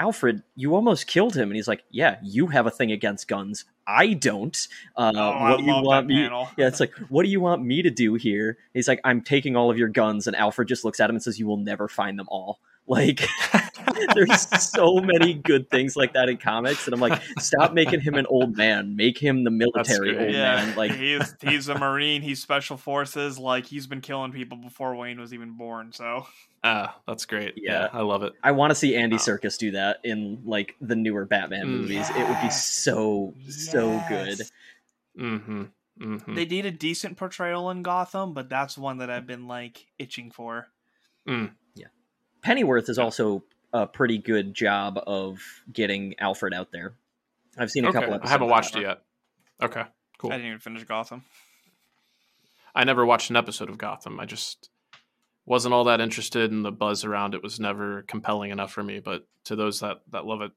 Alfred, you almost killed him. And he's like, Yeah, you have a thing against guns. I don't. Uh, oh, I what do you want me? panel. Yeah, it's like, What do you want me to do here? He's like, I'm taking all of your guns. And Alfred just looks at him and says, You will never find them all. Like, there's so many good things like that in comics. And I'm like, Stop making him an old man. Make him the military old yeah, man. Like, he's he's a marine. He's special forces. Like he's been killing people before Wayne was even born. So Ah, that's great. Yeah. Yeah. I love it. I want to see Andy Wow. Serkis do that in like the newer Batman Mm. movies. It would be Yes. so so good. Mm-hmm. Mm-hmm. They did a decent portrayal in Gotham, but that's one that I've been like itching for. Yeah. Pennyworth is also a pretty good job of getting Alfred out there. I've seen a okay. couple I haven't watched it yet. Okay. Cool. I didn't even finish Gotham. I never watched an episode of Gotham. I just wasn't all that interested, and the buzz around it was never compelling enough for me. But to those that that love it,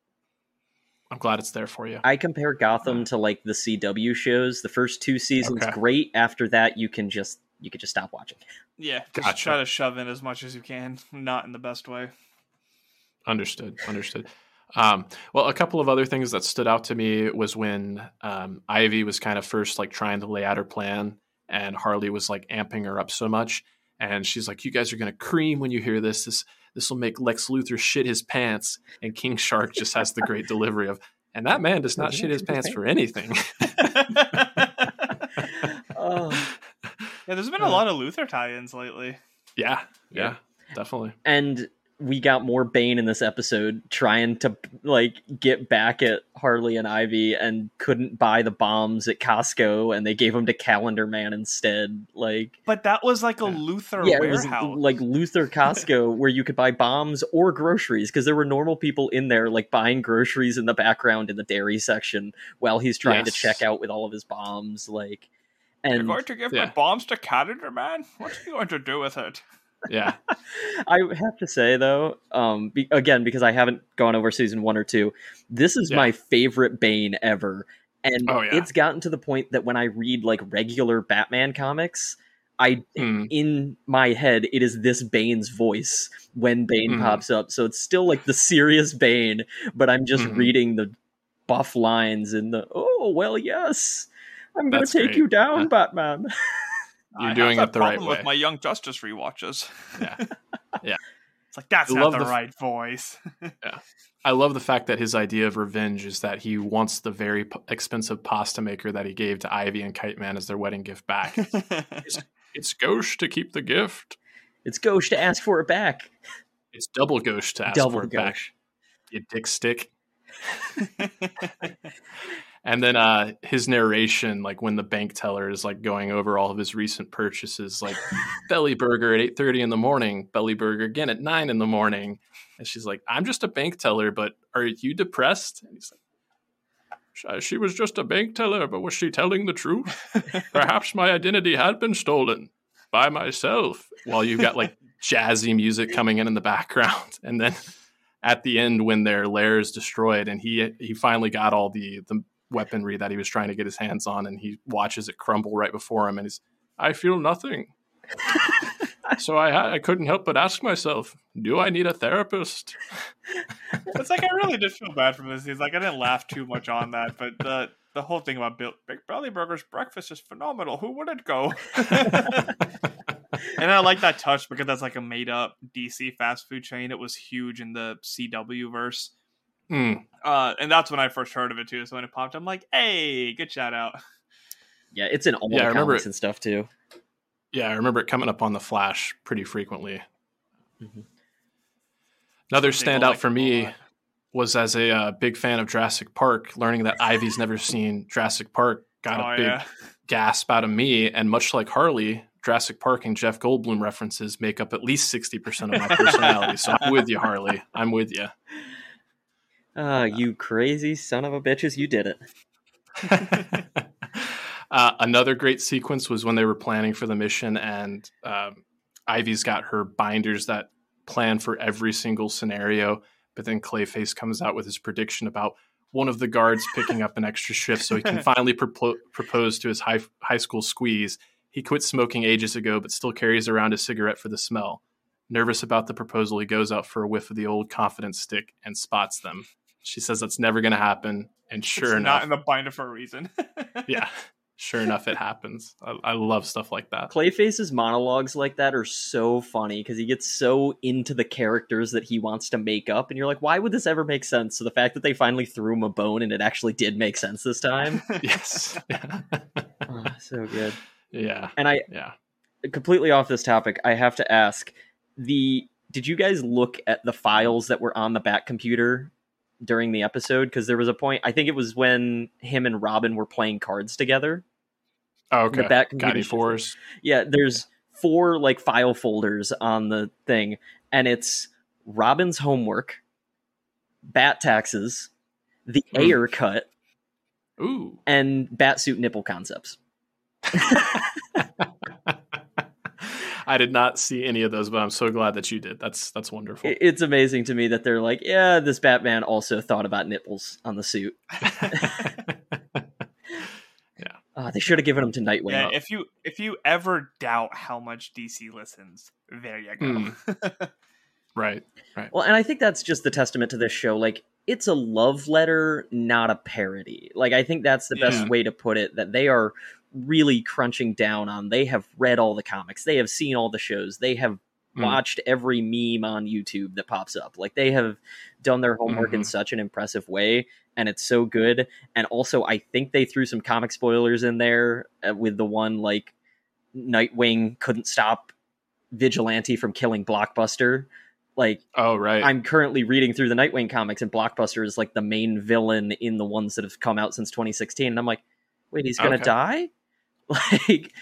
I'm glad it's there for you. I compare Gotham to like the CW shows. The first two seasons Okay. great. After that, you can just you could just stop watching. Yeah, just Gotcha. try to shove in as much as you can, not in the best way. Understood. Understood. Um, well, a couple of other things that stood out to me was when um, Ivy was kind of first like trying to lay out her plan, and Harley was like amping her up so much, and she's like, "You guys are gonna cream when you hear this. This this will make Lex Luthor shit his pants." And King Shark just has the great delivery of, "And that man does not shit his pants for anything." oh. Yeah, there's been a lot of Luthor tie-ins lately. yeah, yeah, definitely. And we got more Bane in this episode trying to like get back at Harley and Ivy and couldn't buy the bombs at Costco and they gave them to Calendar Man instead. Like But that was like a Luthor yeah, it was like Luthor Costco where you could buy bombs or groceries because there were normal people in there like buying groceries in the background in the dairy section while he's trying to check out with all of his bombs like and You're going to give Yeah. my bombs to Calendar Man? What's he going to do with it? Yeah, I have to say though, um, be, again because I haven't gone over season one or two, this is Yeah. my favorite Bane ever, and Oh, yeah. it's gotten to the point that when I read like regular Batman comics, I Hmm. in my head it is this Bane's voice when Bane Mhm. pops up, so it's still like the serious Bane, but I'm just Mhm. reading the buff lines and the oh well yes. I'm gonna That's take great. you down. Batman. You're I doing have it that the right problem way. With my Young Justice rewatches. Yeah. Yeah. It's like that's I not love the, the f- right voice. Yeah, I love the fact that his idea of revenge is that he wants the very p- expensive pasta maker that he gave to Ivy and Kite Man as their wedding gift back. it's gauche to keep the gift. It's Ghost to ask for it back. It's double gauche to ask Double for it back. gauche. You dick stick. And then uh, his narration, like when the bank teller is like going over all of his recent purchases, like Belly Burger at eight thirty in the morning, Belly Burger again at nine in the morning, and she's like, "I'm just a bank teller, but are you depressed?" And he's like, "She- "She was just a bank teller, but was she telling the truth? Perhaps my identity had been stolen by myself." While you've got like jazzy music coming in in the background, and then at the end when their lair is destroyed, and he he finally got all the the weaponry that he was trying to get his hands on, and he watches it crumble right before him, and he's, I feel nothing. so I I couldn't help but ask myself, do I need a therapist? it's like I really did feel bad for this. He's like I didn't laugh too much on that, but the the whole thing about Bill, Big Belly Burger's breakfast is phenomenal. Who wouldn't go? and I like that touch because that's like a made up DC fast food chain. It was huge in the CW verse. Hmm. Uh, and that's when I first heard of it too. So when it popped, I'm like, "Hey, good shout out!" Yeah, it's in all Yeah, I the remember comics it. and stuff too. Yeah, I remember it coming up on the Flash pretty frequently. Mhm. Another They standout like for me was as a uh, big fan of Jurassic Park, learning that Ivy's never seen Jurassic Park got oh a big yeah, gasp out of me. And much like Harley, Jurassic Park and Jeff Goldblum references make up at least 60% of my personality. so I'm with you, Harley. I'm with you. Ah, you crazy son of a bitches, you did it. uh, another great sequence was when they were planning for the mission, and um, Ivy's got her binders that plan for every single scenario. But then Clayface comes out with his prediction about one of the guards picking up an extra shift so he can finally propo- propose to his high, high school squeeze. He quit smoking ages ago, but still carries around a cigarette for the smell. Nervous about the proposal, he goes out for a whiff of the old confidence stick and spots them. She says that's never going to happen, and sure it's enough, not in the binder for a reason. yeah, sure enough, it happens. I, I love stuff like that. Clayface's monologues like that are so funny because he gets so into the characters that he wants to make up, and you're like, why would this ever make sense? So the fact that they finally threw him a bone and it actually did make sense this time, yes. oh, so good. yeah. And I Yeah. completely off this topic, I have to ask the did you guys look at the files that were on the back computer during the episode? Because there was a point, I think it was when him and Robin were playing cards together. Oh, The okay. back Got computer any fours? Yeah, there's four like file folders on the thing, and it's Robin's homework, bat taxes, the Mm. air cut, Ooh. and batsuit nipple concepts. I did not see any of those, but I'm so glad that you did. That's that's wonderful. It's amazing to me that they're like, yeah, this Batman also thought about nipples on the suit. Uh, they should have given him to Nightwing. yeah, if you if you ever doubt how much DC listens, there you go. Right. Right. Well, and I think that's just the testament to this show. Like, it's a love letter, not a parody. Like, I think that's the Yeah. best way to put it. That they are really crunching down on. They have read all the comics. They have seen all the shows. They have Mm. watched every meme on YouTube that pops up. Like, they have done their homework in Mhm. such an impressive way, and it's so good. And also, I think they threw some comic spoilers in there uh, with the one like Nightwing couldn't stop Vigilante from killing Blockbuster. Like, Oh, right. I'm currently reading through the Nightwing comics, and Blockbuster is like the main villain in the ones that have come out since 2016. And I'm like, wait, he's gonna Okay. die? Like,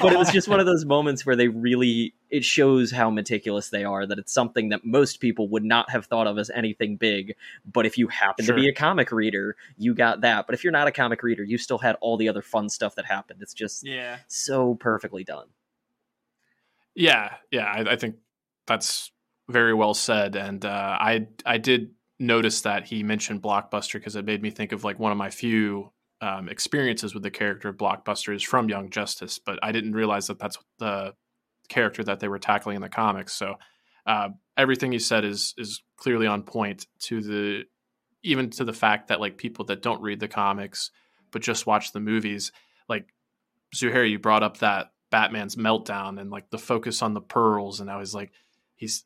but it was just one of those moments where they really it shows how meticulous they are. That it's something that most people would not have thought of as anything big. But if you happen to be a comic reader, you got that. But if you're not a comic reader, you still had all the other fun stuff that happened. It's just Yeah. so perfectly done. Yeah, yeah, I, I think that's very well said. And uh, I I did notice that he mentioned Blockbuster because it made me think of like one of my few um, experiences with the character of Blockbuster is from Young Justice, but I didn't realize that that's the character that they were tackling in the comics. So uh, everything you said is is clearly on point to the even to the fact that like people that don't read the comics but just watch the movies, like Zuhair, you brought up that Batman's meltdown and like the focus on the pearls, and I was like, he's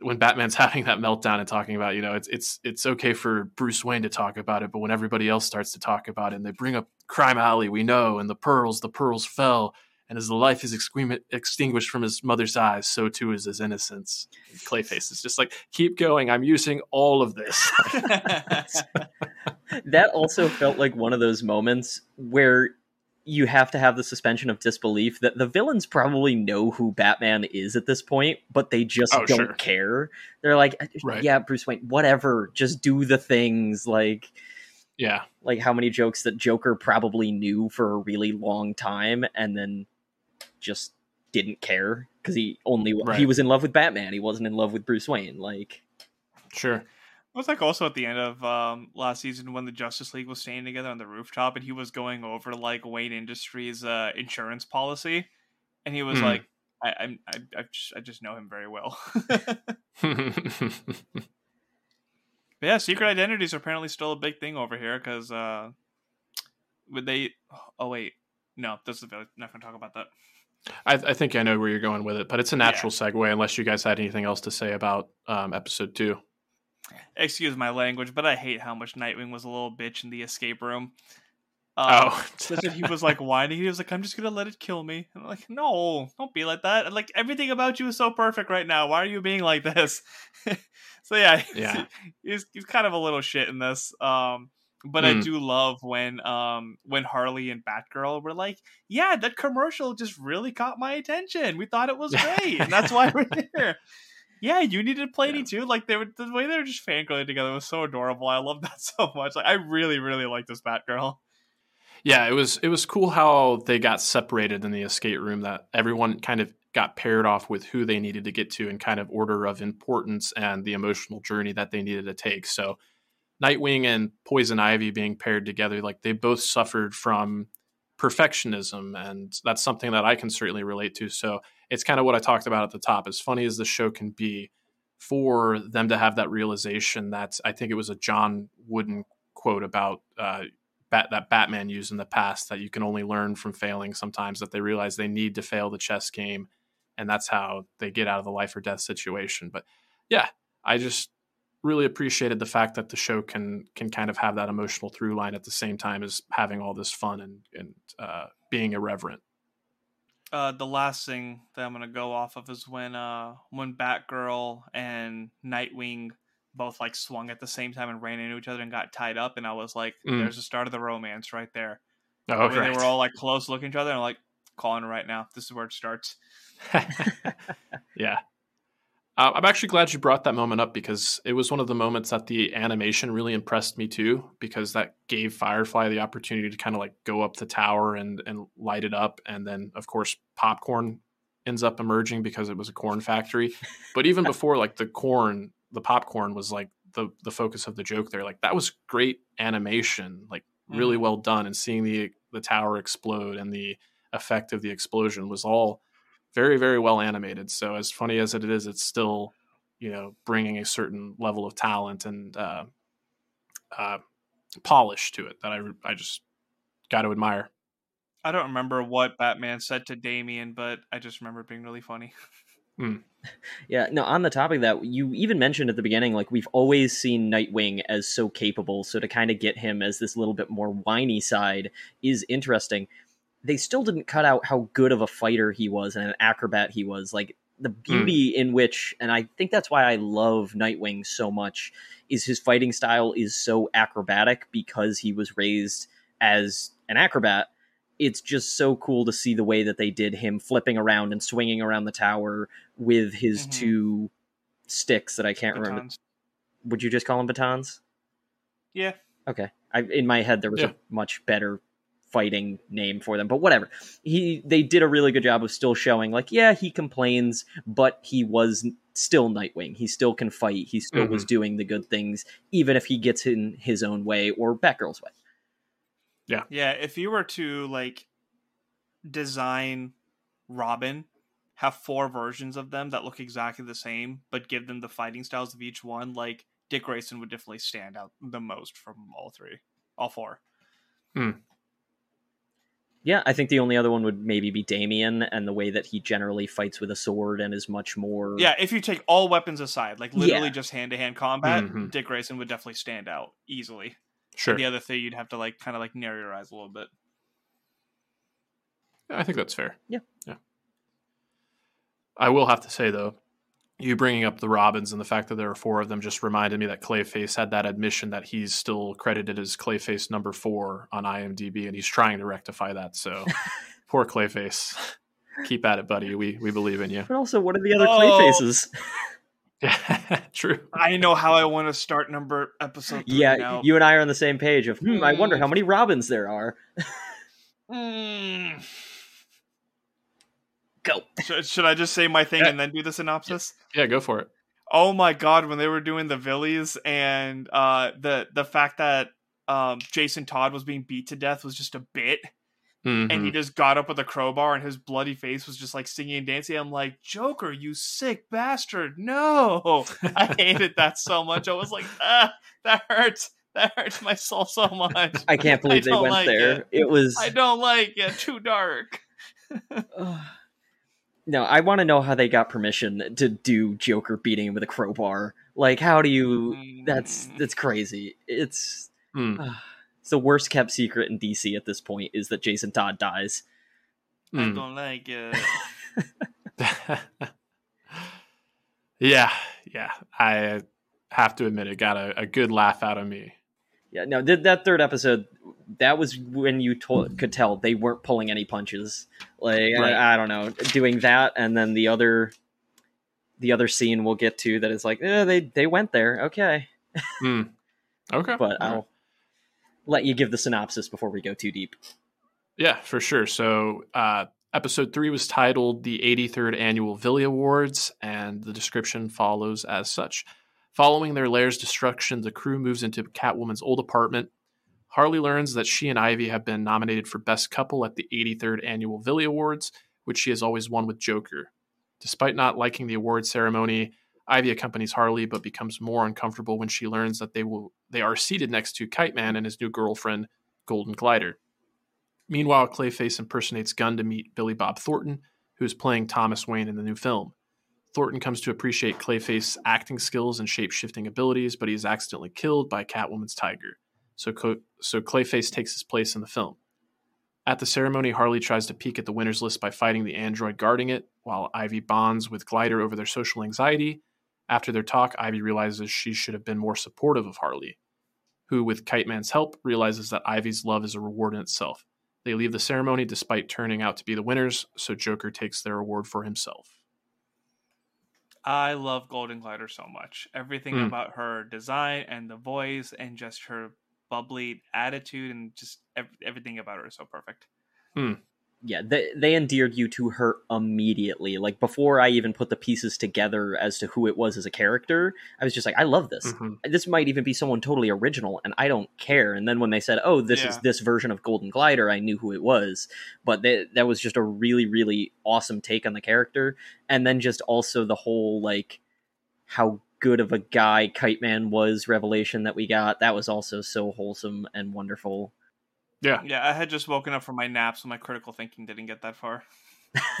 when Batman's having that meltdown and talking about, you know, it's it's it's okay for Bruce Wayne to talk about it, but when everybody else starts to talk about it, and they bring up Crime Alley, we know, and the pearls, the pearls fell, and as the life is extinguished from his mother's eyes, so too is his innocence. And Clayface is just like, keep going. I'm using all of this. that also felt like one of those moments where you have to have the suspension of disbelief that the villains probably know who Batman is at this point, but they just Oh, don't sure. care. They're like, uh, Right. yeah, Bruce Wayne, whatever, just do the things. Like, yeah, like how many jokes that Joker probably knew for a really long time and then just didn't care because he only he was in love with Batman. He wasn't in love with Bruce Wayne. Like, sure. It was like also at the end of um, last season when the Justice League was staying together on the rooftop and he was going over like Wayne Industries' uh, insurance policy, and he was Hmm. like, "I, I, I just, I just know him very well." but yeah, secret identities are apparently still a big thing over here because uh, would they? Oh wait, no, this is not going to talk about that. I, I think I know where you're going with it, but it's a natural segue unless you guys had anything else to say about um, episode two. Excuse my language, but I hate how much Nightwing was a little bitch in the escape room. Uh, oh, he was like whining. He was like, "I'm just gonna let it kill me." And I'm like, "No, don't be like that." Like everything about you is so perfect right now. Why are you being like this? so yeah, Yeah. he's he's kind of a little shit in this. Um, but I Mm. do love when um when Harley and Batgirl were like, "Yeah, that commercial just really caught my attention. We thought it was great, and that's why we're here." Yeah, you needed to play Yeah. too. Like they were the way they were just fangirling together was so adorable. I love that so much. Like I really, really like this Batgirl. Yeah, it was it was cool how they got separated in the escape room. That everyone kind of got paired off with who they needed to get to in kind of order of importance and the emotional journey that they needed to take. So, Nightwing and Poison Ivy being paired together, like they both suffered from perfectionism, and that's something that I can certainly relate to. So, it's kind of what I talked about at the top. As funny as the show can be, for them to have that realization that I think it was a John Wooden quote about uh, bat, that Batman used in the past that you can only learn from failing sometimes that they realize they need to fail the chess game and that's how they get out of the life or death situation but yeah I just really appreciated the fact that the show can can kind of have that emotional through line at the same time as having all this fun and and uh, being irreverent Uh, the last thing that I'm gonna go off of is when uh when Batgirl and Nightwing both like swung at the same time and ran into each other and got tied up, and I was like, Mm. "There's the start of the romance right there." oh when they were all like close looking at each other and like calling right now. This is where it starts. yeah. Uh, I'm actually glad you brought that moment up because it was one of the moments that the animation really impressed me too, because that gave Firefly the opportunity to kind of like go up the tower and and light it up, and then of course popcorn ends up emerging because it was a corn factory. But even before like the corn, the popcorn was like the the focus of the joke there. Like that was great animation, like really Mhm. well done, and seeing the the tower explode and the effect of the explosion was all very very well animated so as funny as it is it's still you know, bringing a certain level of talent and uh, uh, polish to it that I I just got to admire. I don't remember what Batman said to Damian, but I just remember it being really funny. Mm. Yeah, no, on the topic of that, you even mentioned at the beginning, like, we've always seen Nightwing as so capable. So to kind of get him as this little bit more whiny side is interesting. They still didn't cut out how good of a fighter he was and an acrobat he was. Like, the beauty mm. in which, and I think that's why I love Nightwing so much, is his fighting style is so acrobatic because he was raised as an acrobat it's just so cool to see the way that they did him flipping around and swinging around the tower with his mm-hmm. two sticks that I can't batons. remember. Would you just call them batons? Yeah. Okay. I, in my head, there was yeah. a much better fighting name for them, but whatever. He they did a really good job of still showing like, yeah, he complains, but he was still Nightwing. He still can fight. He still mm-hmm. was doing the good things, even if he gets in his own way or Batgirl's way. Yeah. Yeah. If you were to like design Robin, have four versions of them that look exactly the same, but give them the fighting styles of each one, like Dick Grayson would definitely stand out the most from all three, all four. Hmm. Yeah, I think the only other one would maybe be Damian and the way that he generally fights with a sword and is much more. Yeah, if you take all weapons aside, like literally yeah. just hand to hand combat, mm-hmm. Dick Grayson would definitely stand out easily. Sure. And the other thing you'd have to like kind of like narrow your eyes a little bit. I think that's fair. Yeah. Yeah. I will have to say though, you bringing up the Robins and the fact that there are four of them just reminded me that Clayface had that admission that he's still credited as Clayface number four on IMDb, and he's trying to rectify that. So, poor Clayface. Keep at it, buddy. We we believe in you. But also, what are the other oh. Clayfaces? Yeah, true. I know how I want to start number episode. yeah, now. you and I are on the same page. Of hmm, mm. I wonder how many Robins there are. mm. Go. Should, should, I just say my thing yeah. and then do the synopsis? Yeah, go for it. Oh my god, when they were doing the Villies and uh, the the fact that um, Jason Todd was being beat to death was just a bit. Mm-hmm. And he mm-hmm. just got up with a crowbar and his bloody face was just like singing and dancing. I'm like, Joker, you sick bastard. No. I hated that so much. I was like, ah, that hurts. That hurts my soul so much. I can't believe I they went like there. It. it. was. I don't like it. Too dark. No, I want to know how they got permission to do Joker beating him with a crowbar. Like, how do you? That's mm. that's crazy. It's. Mm. Uh, it's the worst kept secret in DC at this point is that Jason Todd dies. I mm. don't like it. yeah, yeah. I have to admit, it got a, a good laugh out of me. Yeah, no, did that third episode. That was when you to- could tell they weren't pulling any punches. Like right. I, I, don't know, doing that, and then the other, the other scene we'll get to that is like, eh, they they went there. Okay. mm. Okay. but I'll let you give the synopsis before we go too deep. Yeah, for sure. So, uh, episode three was titled The 83rd Annual Villy Awards, and the description follows as such. Following their lair's destruction, the crew moves into Catwoman's old apartment. Harley learns that she and Ivy have been nominated for Best Couple at the 83rd Annual Villy Awards, which she has always won with Joker. Despite not liking the award ceremony, Ivy accompanies Harley, but becomes more uncomfortable when she learns that they will they are seated next to Kite Man and his new girlfriend, Golden Glider. Meanwhile, Clayface impersonates Gunn to meet Billy Bob Thornton, who is playing Thomas Wayne in the new film. Thornton comes to appreciate Clayface's acting skills and shape shifting abilities, but he is accidentally killed by Catwoman's tiger. So, so Clayface takes his place in the film. At the ceremony, Harley tries to peek at the winners list by fighting the android guarding it, while Ivy bonds with Glider over their social anxiety after their talk, Ivy realizes she should have been more supportive of Harley, who, with Kite Man's help, realizes that Ivy's love is a reward in itself. They leave the ceremony despite turning out to be the winners, so Joker takes their award for himself. I love Golden Glider so much. Everything mm. about her design and the voice and just her bubbly attitude and just everything about her is so perfect. Mm yeah, they they endeared you to her immediately. Like before I even put the pieces together as to who it was as a character, I was just like, I love this. Mm-hmm. This might even be someone totally original, and I don't care. And then when they said, "Oh, this yeah. is this version of Golden Glider," I knew who it was. But they, that was just a really, really awesome take on the character, and then just also the whole like how good of a guy Kite Man was revelation that we got. That was also so wholesome and wonderful. Yeah. Yeah, I had just woken up from my nap, so my critical thinking didn't get that far.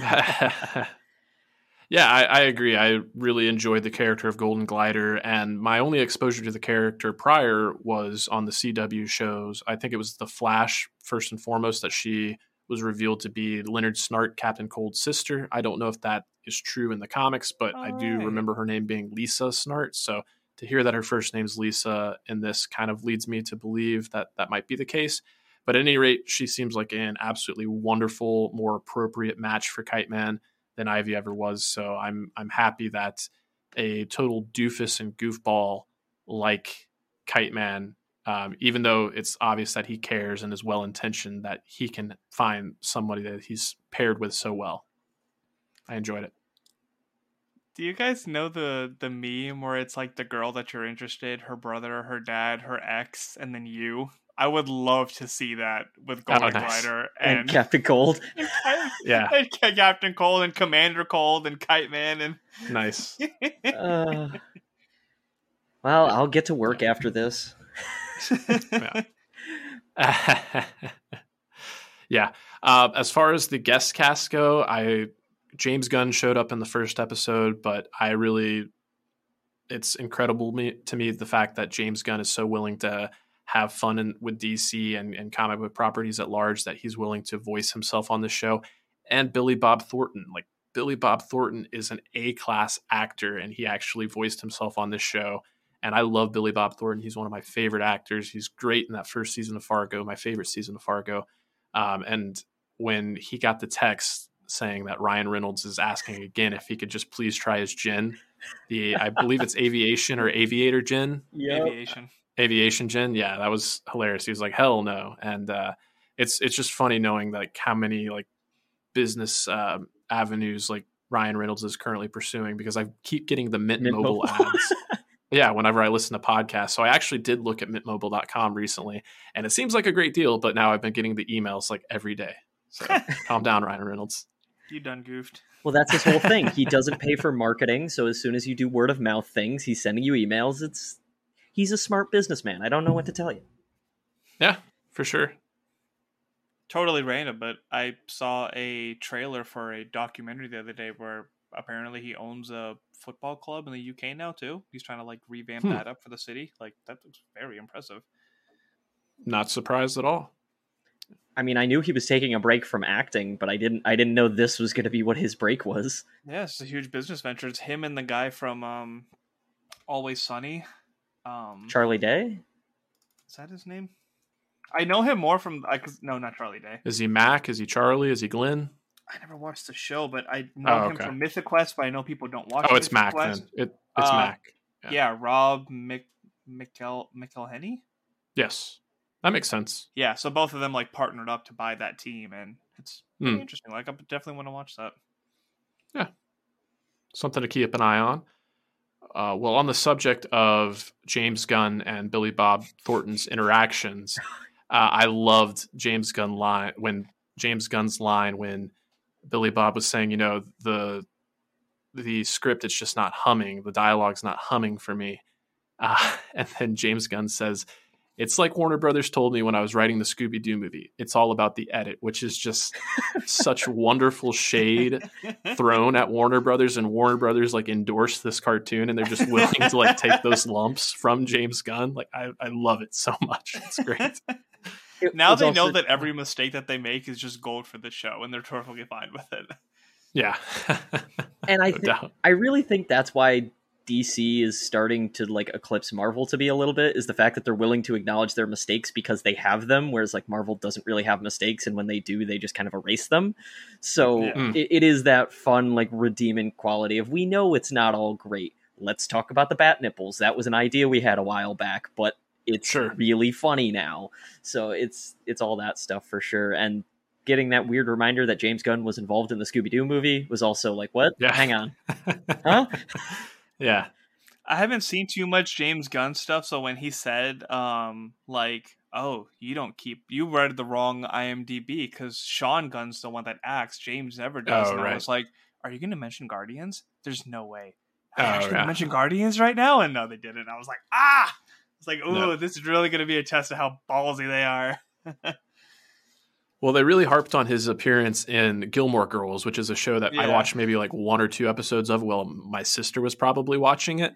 yeah, I, I, agree. I really enjoyed the character of Golden Glider, and my only exposure to the character prior was on the CW shows. I think it was The Flash, first and foremost, that she was revealed to be Leonard Snart, Captain Cold's sister. I don't know if that is true in the comics, but All I do right. remember her name being Lisa Snart. So to hear that her first name's Lisa in this kind of leads me to believe that that might be the case. But at any rate, she seems like an absolutely wonderful, more appropriate match for Kite Man than Ivy ever was. So I'm I'm happy that a total doofus and goofball like Kite Man, um, even though it's obvious that he cares and is well intentioned, that he can find somebody that he's paired with so well. I enjoyed it. Do you guys know the the meme where it's like the girl that you're interested, her brother, her dad, her ex, and then you? I would love to see that with Golden oh, nice. Glider and, and, Captain Cold. And, yeah, and Captain Cold and Commander Cold and Kite Man and nice. uh, well, I'll get to work after this. Yeah. yeah. Uh, as far as the guest cast go, I James Gunn showed up in the first episode, but I really it's incredible me, to me the fact that James Gunn is so willing to have fun in, with DC and, and comic book properties at large that he's willing to voice himself on the show. And Billy Bob Thornton, like Billy Bob Thornton is an A class actor, and he actually voiced himself on this show. And I love Billy Bob Thornton. He's one of my favorite actors. He's great in that first season of Fargo, my favorite season of Fargo. Um, and when he got the text saying that Ryan Reynolds is asking again if he could just please try his gin, the I believe it's aviation or aviator gin. Yep. Aviation aviation gin yeah that was hilarious he was like hell no and uh, it's it's just funny knowing like how many like business uh, avenues like ryan reynolds is currently pursuing because i keep getting the mint, mint mobile, mobile ads yeah whenever i listen to podcasts so i actually did look at mintmobile.com recently and it seems like a great deal but now i've been getting the emails like every day so calm down ryan reynolds you done goofed well, that's his whole thing. He doesn't pay for marketing, so as soon as you do word of mouth things, he's sending you emails. It's he's a smart businessman. I don't know what to tell you. Yeah, for sure. Totally random, but I saw a trailer for a documentary the other day where apparently he owns a football club in the UK now too. He's trying to like revamp hmm. that up for the city. Like that looks very impressive. Not surprised at all. I mean, I knew he was taking a break from acting, but I didn't I didn't know this was going to be what his break was. Yeah, it's a huge business venture. It's him and the guy from um, Always Sunny. Um, Charlie Day. Is that his name? I know him more from. I no, not Charlie Day. Is he Mac? Is he Charlie? Is he Glenn? I never watched the show, but I know oh, him okay. from Mythic Quest. But I know people don't watch. It. Oh, it's Mac then. It, it's uh, Mac. Yeah. yeah, Rob Mc, McElhenney. Yes, that makes sense. Yeah, so both of them like partnered up to buy that team, and it's mm. interesting. Like, I definitely want to watch that. Yeah, something to keep an eye on. Uh, well, on the subject of James Gunn and Billy Bob Thornton's interactions, uh, I loved James Gunn line when James Gunn's line when Billy Bob was saying, you know, the the script it's just not humming, the dialogue's not humming for me, uh, and then James Gunn says, it's like Warner Brothers told me when I was writing the Scooby Doo movie. It's all about the edit, which is just such wonderful shade thrown at Warner Brothers, and Warner Brothers like endorsed this cartoon, and they're just willing to like take those lumps from James Gunn. Like I, I love it so much. It's great. Now they also, know that every mistake that they make is just gold for the show, and they're totally fine with it. Yeah, and I th- I really think that's why DC is starting to like eclipse Marvel to be a little bit is the fact that they're willing to acknowledge their mistakes because they have them, whereas like Marvel doesn't really have mistakes, and when they do, they just kind of erase them. So yeah. Hmm. it, it is that fun, like redeeming quality of we know it's not all great. Let's talk about the bat nipples. That was an idea we had a while back, but it's sure. really funny now. So it's it's all that stuff for sure. And getting that weird reminder that James Gunn was involved in the Scooby Doo movie was also like, what? Yeah. Hang on, huh? Yeah. I haven't seen too much James Gunn stuff, so when he said, um, like, oh, you don't keep, you read the wrong IMDb because Sean Gunn's the one that acts, James never does. Oh, and right. I was like, are you going to mention Guardians? There's no way. I Oh, actually yeah. mention Guardians right now, and no, they didn't. I was like, ah, it's like, ooh, No. this is really going to be a test of how ballsy they are. Well, they really harped on his appearance in Gilmore Girls, which is a show that I watched maybe like one or two episodes of. Well, my sister was probably watching it,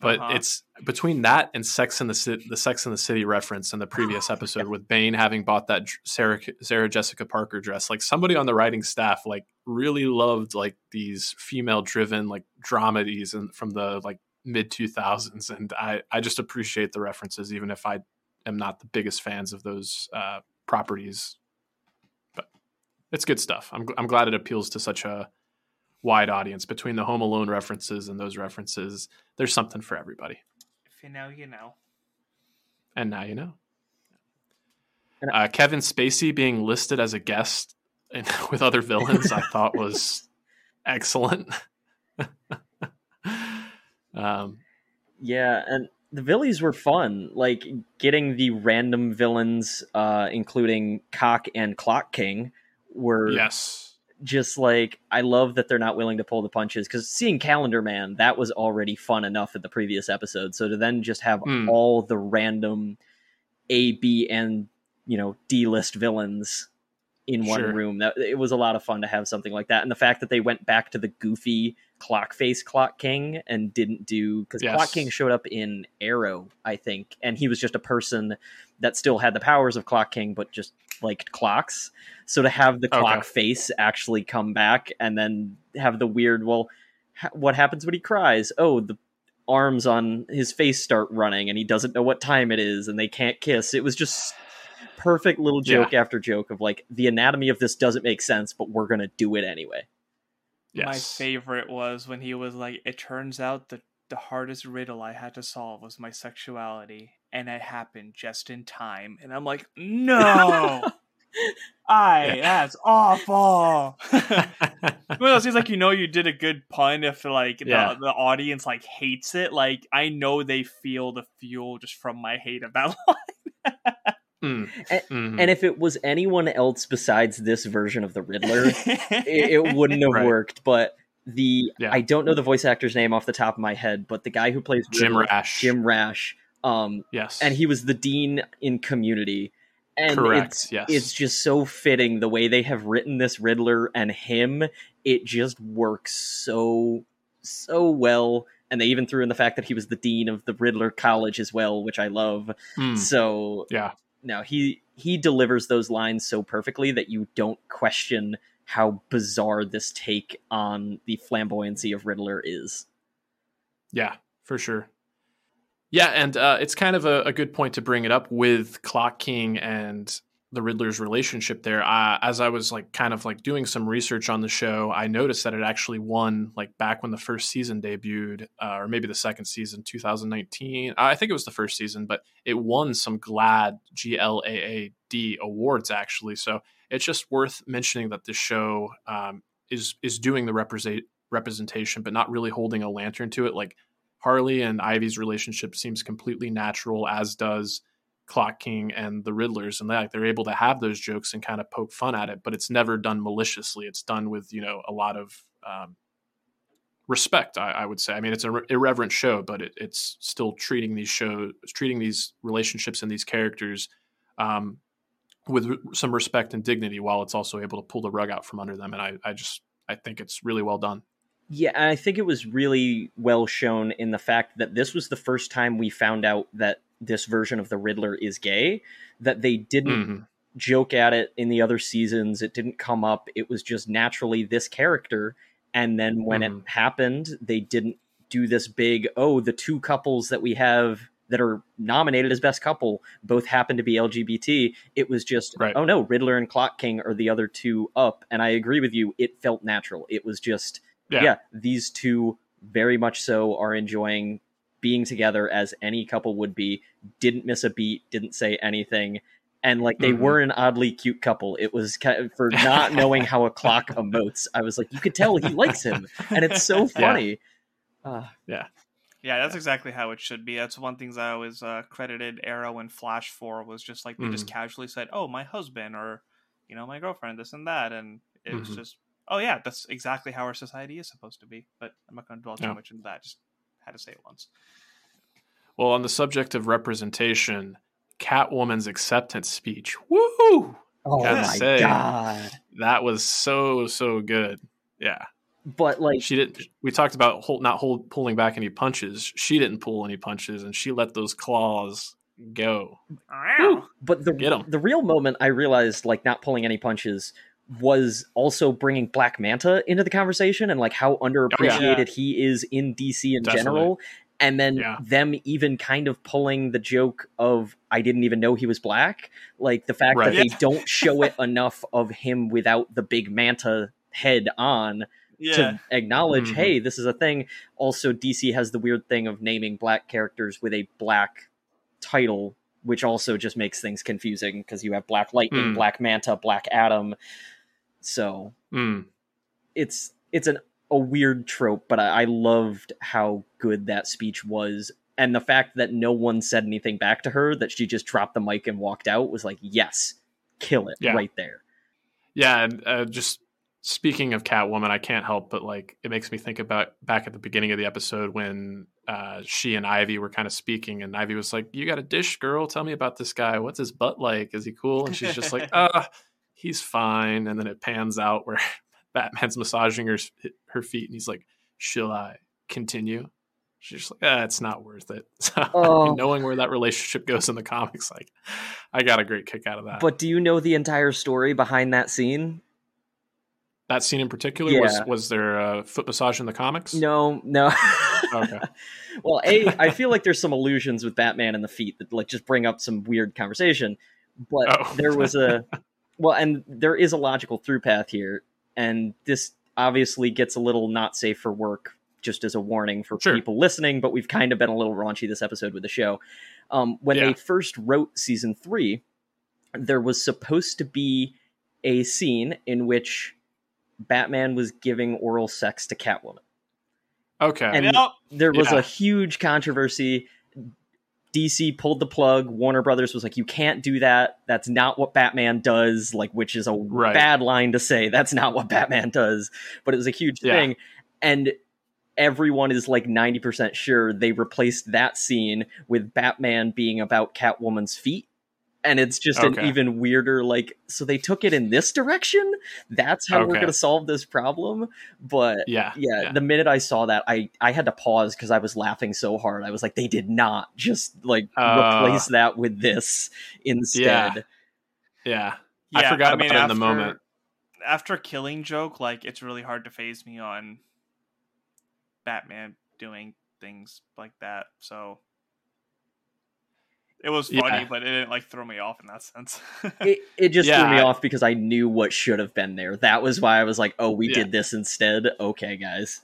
but Uh-huh. it's between that and Sex in the City, the Sex in the City reference in the previous episode with Bane having bought that Sarah Sarah Jessica Parker dress. Like somebody on the writing staff like really loved like these female driven like dramedies and from the like mid two thousands, and I I just appreciate the references, even if I am not the biggest fans of those uh, properties but it's good stuff. I'm I'm glad it appeals to such a wide audience between the Home Alone references and those references. There's something for everybody. If you know, you know. And now you know. Uh, Kevin Spacey being listed as a guest in, with other villains, I thought was excellent. um, Yeah, and the villies were fun. Like getting the random villains, uh, including Cock and Clock King, were yes. just like I love that they're not willing to pull the punches because seeing Calendar Man that was already fun enough in the previous episode. So to then just have Hmm. all the random A, B, and you know D list villains in one Sure. room that it was a lot of fun to have something like that. And the fact that they went back to the goofy clock face Clock King and didn't do because Yes. Clock King showed up in Arrow, I think, and he was just a person that still had the powers of Clock King, but just liked clocks. So to have the Okay. clock face actually come back and then have the weird, well, ha- what happens when he cries? Oh, the arms on his face start running and he doesn't know what time it is and they can't kiss. It was just perfect little Yeah. joke after joke of like the anatomy of this doesn't make sense, but we're going to do it anyway. Yes. My favorite was when he was like, "It turns out that the hardest riddle I had to solve was my sexuality, and it happened just in time." And I'm like, "No, I Yeah. that's awful." well, it seems like you know you did a good pun if like the, Yeah. the audience like hates it. Like I know they feel the fuel just from my hate of that line. Mm. And- Mhm. And if it was anyone else besides this version of the Riddler, it, it wouldn't have Right. worked. But the Yeah. I don't know the voice actor's name off the top of my head, but the guy who plays Jim Riddler- Rash. Jim Rash, um, yes. and he was the dean in Community. And Correct. it's yes. it's just so fitting the way they have written this Riddler and him. It just works so so well. And they even threw in the fact that he was the dean of the Riddler College as well, which I love. Mm. So Yeah. No, he he delivers those lines so perfectly that you don't question how bizarre this take on the flamboyancy of Riddler is. Yeah, for sure. Yeah, and uh, it's kind of a, a good point to bring it up with Clock King and the Riddler's relationship there. As I was like kind of like doing some research on the show, I noticed that it actually won like back when the first season debuted, uh, or maybe the second season, 2019. I think it was the first season, but it won some GLAAD G L A A D awards actually. So it's just worth mentioning that the show um, is is doing the represent representation, but not really holding a lantern to it. Like Harley and Ivy's relationship seems completely natural, as does Clock King and the Riddlers, and they, like they're able to have those jokes and kind of poke fun at it, but it's never done maliciously. It's done with you know a lot of um, respect. I, I would say. I mean, it's an irreverent show, but it, it's still treating these shows, treating these relationships and these characters um, with some respect and dignity, while it's also able to pull the rug out from under them. And I, I just I think it's really well done. Yeah, I think it was really well shown in the fact that this was the first time we found out that this version of the Riddler is gay. That they didn't Mhm. joke at it in the other seasons. It didn't come up. It was just naturally this character. And then when Mhm. it happened, they didn't do this big, oh, the two couples that we have that are nominated as best couple both happen to be LGBT. It was just, Right. oh no, Riddler and Clock King are the other two up. And I agree with you. It felt natural. It was just, Yeah. yeah, these two very much so are enjoying being together as any couple would be. Didn't miss a beat, didn't say anything. And like they Mhm. were an oddly cute couple. It was kind of, for not knowing how a clock emotes. I was like, you could tell he likes him, and it's so funny. Uh, Yeah, that's exactly how it should be. That's one things I always uh, credited Arrow and Flash for was just like they just Mhm. casually said, "Oh, my husband," or you know, "My girlfriend," this and that, and it's Mhm. just oh yeah, that's exactly how our society is supposed to be. But I'm not going to dwell too No. much into that. Just had to say it once. Well, on the subject of representation, Catwoman's acceptance speech. Woo! Oh Gotta my say. god! That was so so good. Yeah, But like, she didn't. We talked about hold, not hold, pulling back any punches. She didn't pull any punches, and she let those claws go. but the Get 'em. the real moment I realized, like, not pulling any punches was also bringing Black Manta into the conversation and like how underappreciated he is in DC in Definitely. general. And then Yeah. them even kind of pulling the joke of I didn't even know he was black. Like the fact Right. that they don't show it enough of him without the big manta head on Yeah. to acknowledge, Mhm. hey, this is a thing. Also, DC has the weird thing of naming black characters with a black title, which also just makes things confusing because you have Black Lightning, Mm. Black Manta, Black Adam. So Mm. it's it's an a weird trope, but I, I loved how good that speech was. And the fact that no one said anything back to her, that she just dropped the mic and walked out, was like, yes, kill it Yeah. right there. Yeah, and uh, just speaking of Catwoman, I can't help but like it makes me think about back at the beginning of the episode when uh, she and Ivy were kind of speaking, and Ivy was like, "You got a dish, girl? Tell me about this guy. What's his butt like? Is he cool?" And she's just like, "Uh, he's fine." And then it pans out where Batman's massaging her her feet, and he's like, "Shall I continue?" She's just like, ah, "It's not worth it." So, Oh. knowing where that relationship goes in the comics, like, I got a great kick out of that. But do you know the entire story behind that scene? that scene in particular was was there a foot massage in the comics? No, no. Okay. well, a I feel like there's some allusions with Batman and the feet that like just bring up some weird conversation. But Oh. there was a well, and there is a logical through path here, and this obviously gets a little not safe for work. Just as a warning for Sure. people listening, but we've kind of been a little raunchy this episode with the show. Um, when Yeah. they first wrote season three, there was supposed to be a scene in which Batman was giving oral sex to Catwoman. Okay. And- Yep. There was Yeah. a huge controversy. DC pulled the plug. Warner Brothers was like, "You can't do that. That's not what Batman does." Like, which is a Right. bad line to say. That's not what Batman does. But it was a huge Yeah. thing, and everyone is like ninety percent sure they replaced that scene with Batman being about Catwoman's feet. And it's just an even weirder, like, so they took it in this direction. That's how we're going to solve this problem. But yeah. yeah, the minute I saw that, I I had to pause because I was laughing so hard. I was like, they did not just like Uh, replace that with this instead. Yeah. I Yeah, forgot mean, about it in the moment. After Killing Joke, like it's really hard to faze me on Batman doing things like that. So it was funny, Yeah. but it didn't like throw me off in that sense. It it just Yeah, threw me off because I knew what should have been there. That was why I was like, oh, we Yeah. did this instead. Okay, guys.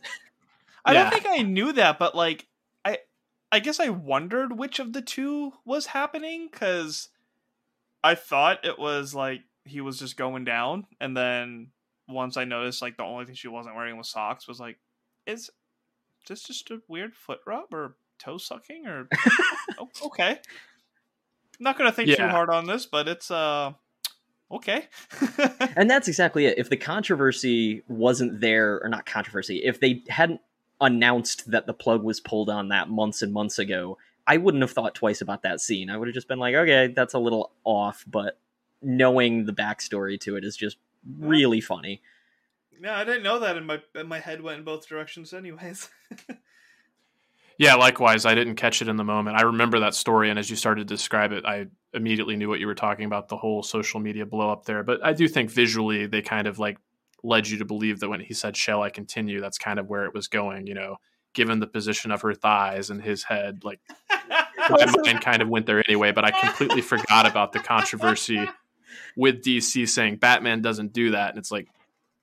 I Yeah. don't think I knew that, but like I I guess I wondered which of the two was happening cuz I thought it was like he was just going down and then once I noticed like the only thing she wasn't wearing was socks was like is this just a weird foot rub or toe sucking or oh, okay. I'm not going to think too hard on this, but it's uh okay. And that's exactly it. If the controversy wasn't there, or not controversy, if they hadn't announced that the plug was pulled on that months and months ago, I wouldn't have thought twice about that scene. I would have just been like, okay, that's a little off, but knowing the backstory to it is just really funny. yeah, I didn't know that and my and my head went in both directions anyways. Yeah, likewise. I didn't catch it in the moment. I remember that story, and as you started to describe it, I immediately knew what you were talking about the whole social media blow up there. But I do think visually they kind of like led you to believe that when he said, Shall I continue? That's kind of where it was going, you know, given the position of her thighs and his head. Like my mind kind of went there anyway, but I completely forgot about the controversy with DC saying Batman doesn't do that. And it's like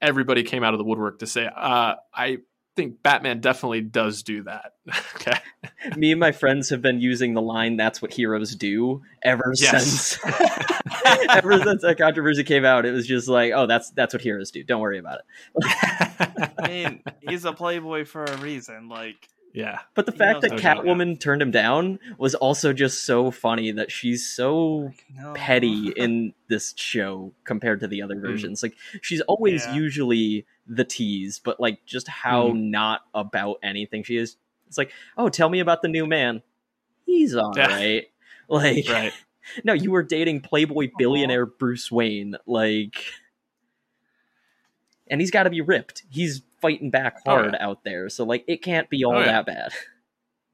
everybody came out of the woodwork to say, uh, I think Batman definitely does do that. okay. Me and my friends have been using the line "That's what heroes do" ever Yes. since. ever since that controversy came out, it was just like, "Oh, that's that's what heroes do. Don't worry about it." I mean, he's a playboy for a reason. Like, Yeah. But the He fact that no doubt. Catwoman turned him down was also just so funny that she's so petty in this show compared to the other Mm. versions. Like she's always Yeah. usually the tease, but like just how Mm. not about anything she is. It's like, oh, tell me about the new man. He's all Yeah. right. Like, Right. no, you were dating Playboy billionaire Bruce Wayne. Like, and he's got to be ripped. He's fighting back Oh, hard yeah. out there. So like, it can't be oh, all Oh, yeah. that bad.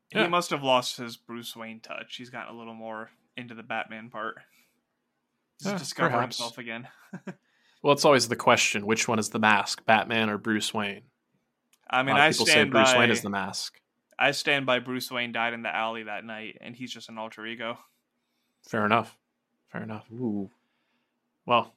He Yeah. must have lost his Bruce Wayne touch. He's gotten a little more into the Batman part. He's Yeah, discovering perhaps. himself again. Well, it's always the question: which one is the mask, Batman or Bruce Wayne? I mean, I of people say stand Bruce by. Wayne is the mask. I stand by Bruce Wayne died in the alley that night, and he's just an alter ego. Fair enough. Fair enough. Ooh. Well,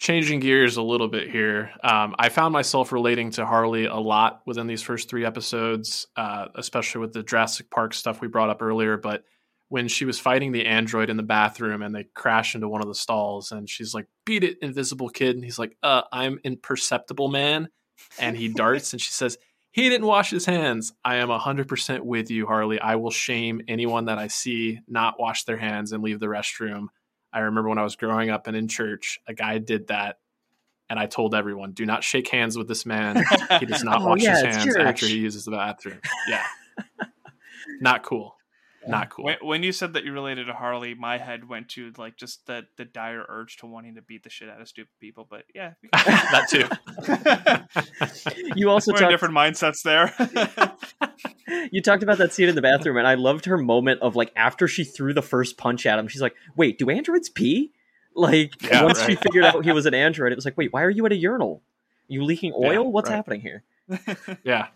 changing gears a little bit here, um, I found myself relating to Harley a lot within these first three episodes, uh, especially with the Jurassic Park stuff we brought up earlier. But when she was fighting the android in the bathroom and they crash into one of the stalls, and she's like, "Beat it, invisible kid," and he's like, "Uh, I'm imperceptible, man," and he darts, and she says. He didn't wash his hands. I am 100% with you, Harley. I will shame anyone that I see not wash their hands and leave the restroom. I remember when I was growing up and in church, a guy did that, and I told everyone, "Do not shake hands with this man. He does not Oh, wash yeah, his it's hands after he uses the bathroom." Yeah, not cool. Not cool. When, when you said that you related to Harley, my head went to like just the the dire urge to wanting to beat the shit out of stupid people. But yeah, that too. You also we're in talked, different mindsets there. you talked about that scene in the bathroom, and I loved her moment of like after she threw the first punch at him, she's like, "Wait, do androids pee?" Like Yeah, once she figured out he was an android, it was like, "Wait, why are you at a urinal? you leaking oil? Yeah, What's right. happening here?" Yeah.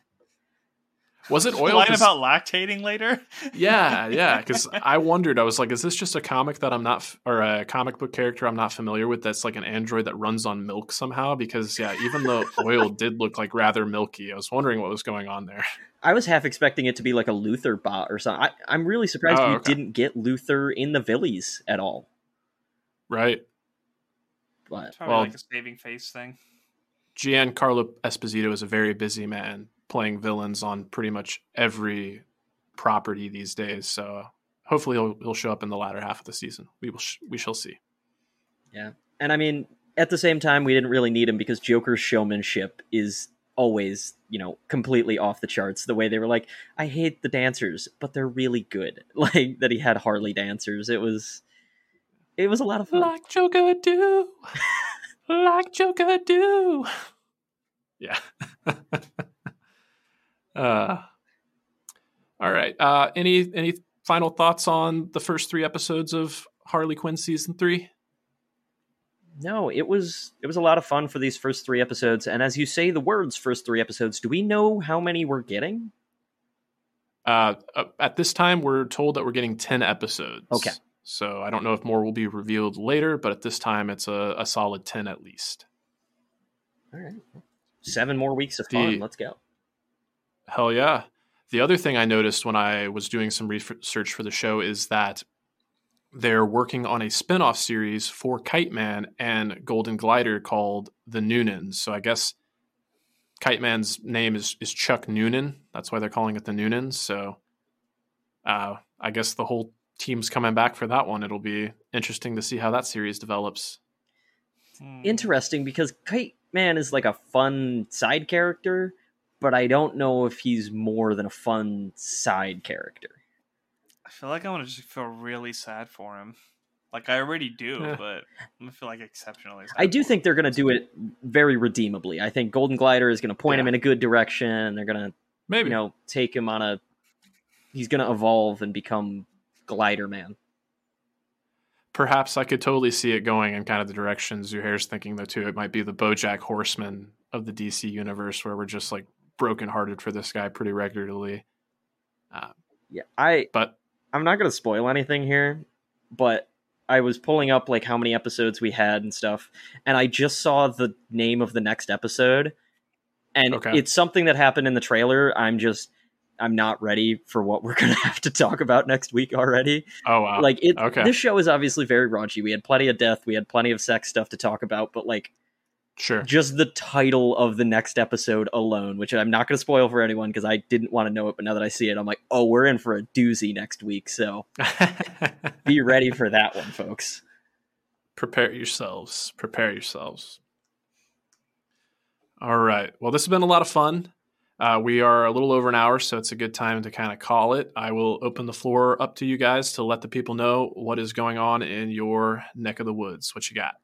Was it oil? line 'Cause- about lactating later. yeah, yeah. Because I wondered, I was like, is this just a comic that I'm not, f- or a comic book character I'm not familiar with? That's like an android that runs on milk somehow. Because yeah, even though oil did look like rather milky, I was wondering what was going on there. I was half expecting it to be like a Luthor bot or something. I, I'm really surprised Oh, we okay. didn't get Luthor in the Villies at all. Right. But It's probably Well- like a saving face thing. Giancarlo Esposito is a very busy man playing villains on pretty much every property these days. So uh, hopefully he'll, he'll show up in the latter half of the season. We will sh- we shall see. Yeah, and I mean, at the same time, we didn't really need him because Joker's showmanship is always, you know, completely off the charts. The way they were like, I hate the dancers, but they're really good. Like that he had Harley dancers. It was, it was a lot of fun. Like Joker do, like Joker do. Yeah. uh, all right. Uh, any any final thoughts on the first three episodes of Harley Quinn season three? No, it was it was a lot of fun for these first three episodes. And as you say the words first three episodes, do we know how many we're getting? Uh, uh, at this time, we're told that we're getting 10 episodes. Okay. So I don't know if more will be revealed later, but at this time, it's a, a solid 10 at least. All right. Seven more weeks of The- fun. Let's go. Hell yeah. The other thing I noticed when I was doing some research for the show is that they're working on a spin off series for Kite Man and Golden Glider called The Noonans. So I guess Kite Man's name is, is Chuck Noonan. That's why they're calling it The Noonans. So uh, I guess the whole team's coming back for that one. It'll be interesting to see how that series develops. Hmm. Interesting because Kite Man is like a fun side character, but I don't know if he's more than a fun side character. I feel like I want to just feel really sad for him. Like I already do, Yeah. but I'm gonna feel like exceptionally. Sad I do think they're going to do it very redeemably. I think Golden Glider is going to point him in a good direction, and they're going to Maybe. you know take him on a. He's going to evolve and become Glider Man. Perhaps I could totally see it going in kind of the direction Zuhair's thinking, though, too. It might be the Bojack Horseman of the DC universe, where we're just like brokenhearted for this guy pretty regularly. Uh, Yeah, I but I'm not going to spoil anything here, but I was pulling up like how many episodes we had and stuff, and I just saw the name of the next episode, and Okay. it's something that happened in the trailer. I'm just I'm not ready for what we're going to have to talk about next week already. oh wow, like it okay. this show is obviously very raunchy. We had plenty of death, we had plenty of sex stuff to talk about, but like Sure. Just the title of the next episode alone, which I'm not going to spoil for anyone because I didn't want to know it, but now that I see it, I'm like, oh, we're in for a doozy next week. So be ready for that one, folks. Prepare yourselves. Prepare yourselves. All right. Well, this has been a lot of fun. Uh, we are a little over an hour, so it's a good time to kind of call it. I will open the floor up to you guys to let the people know what is going on in your neck of the woods. What you got?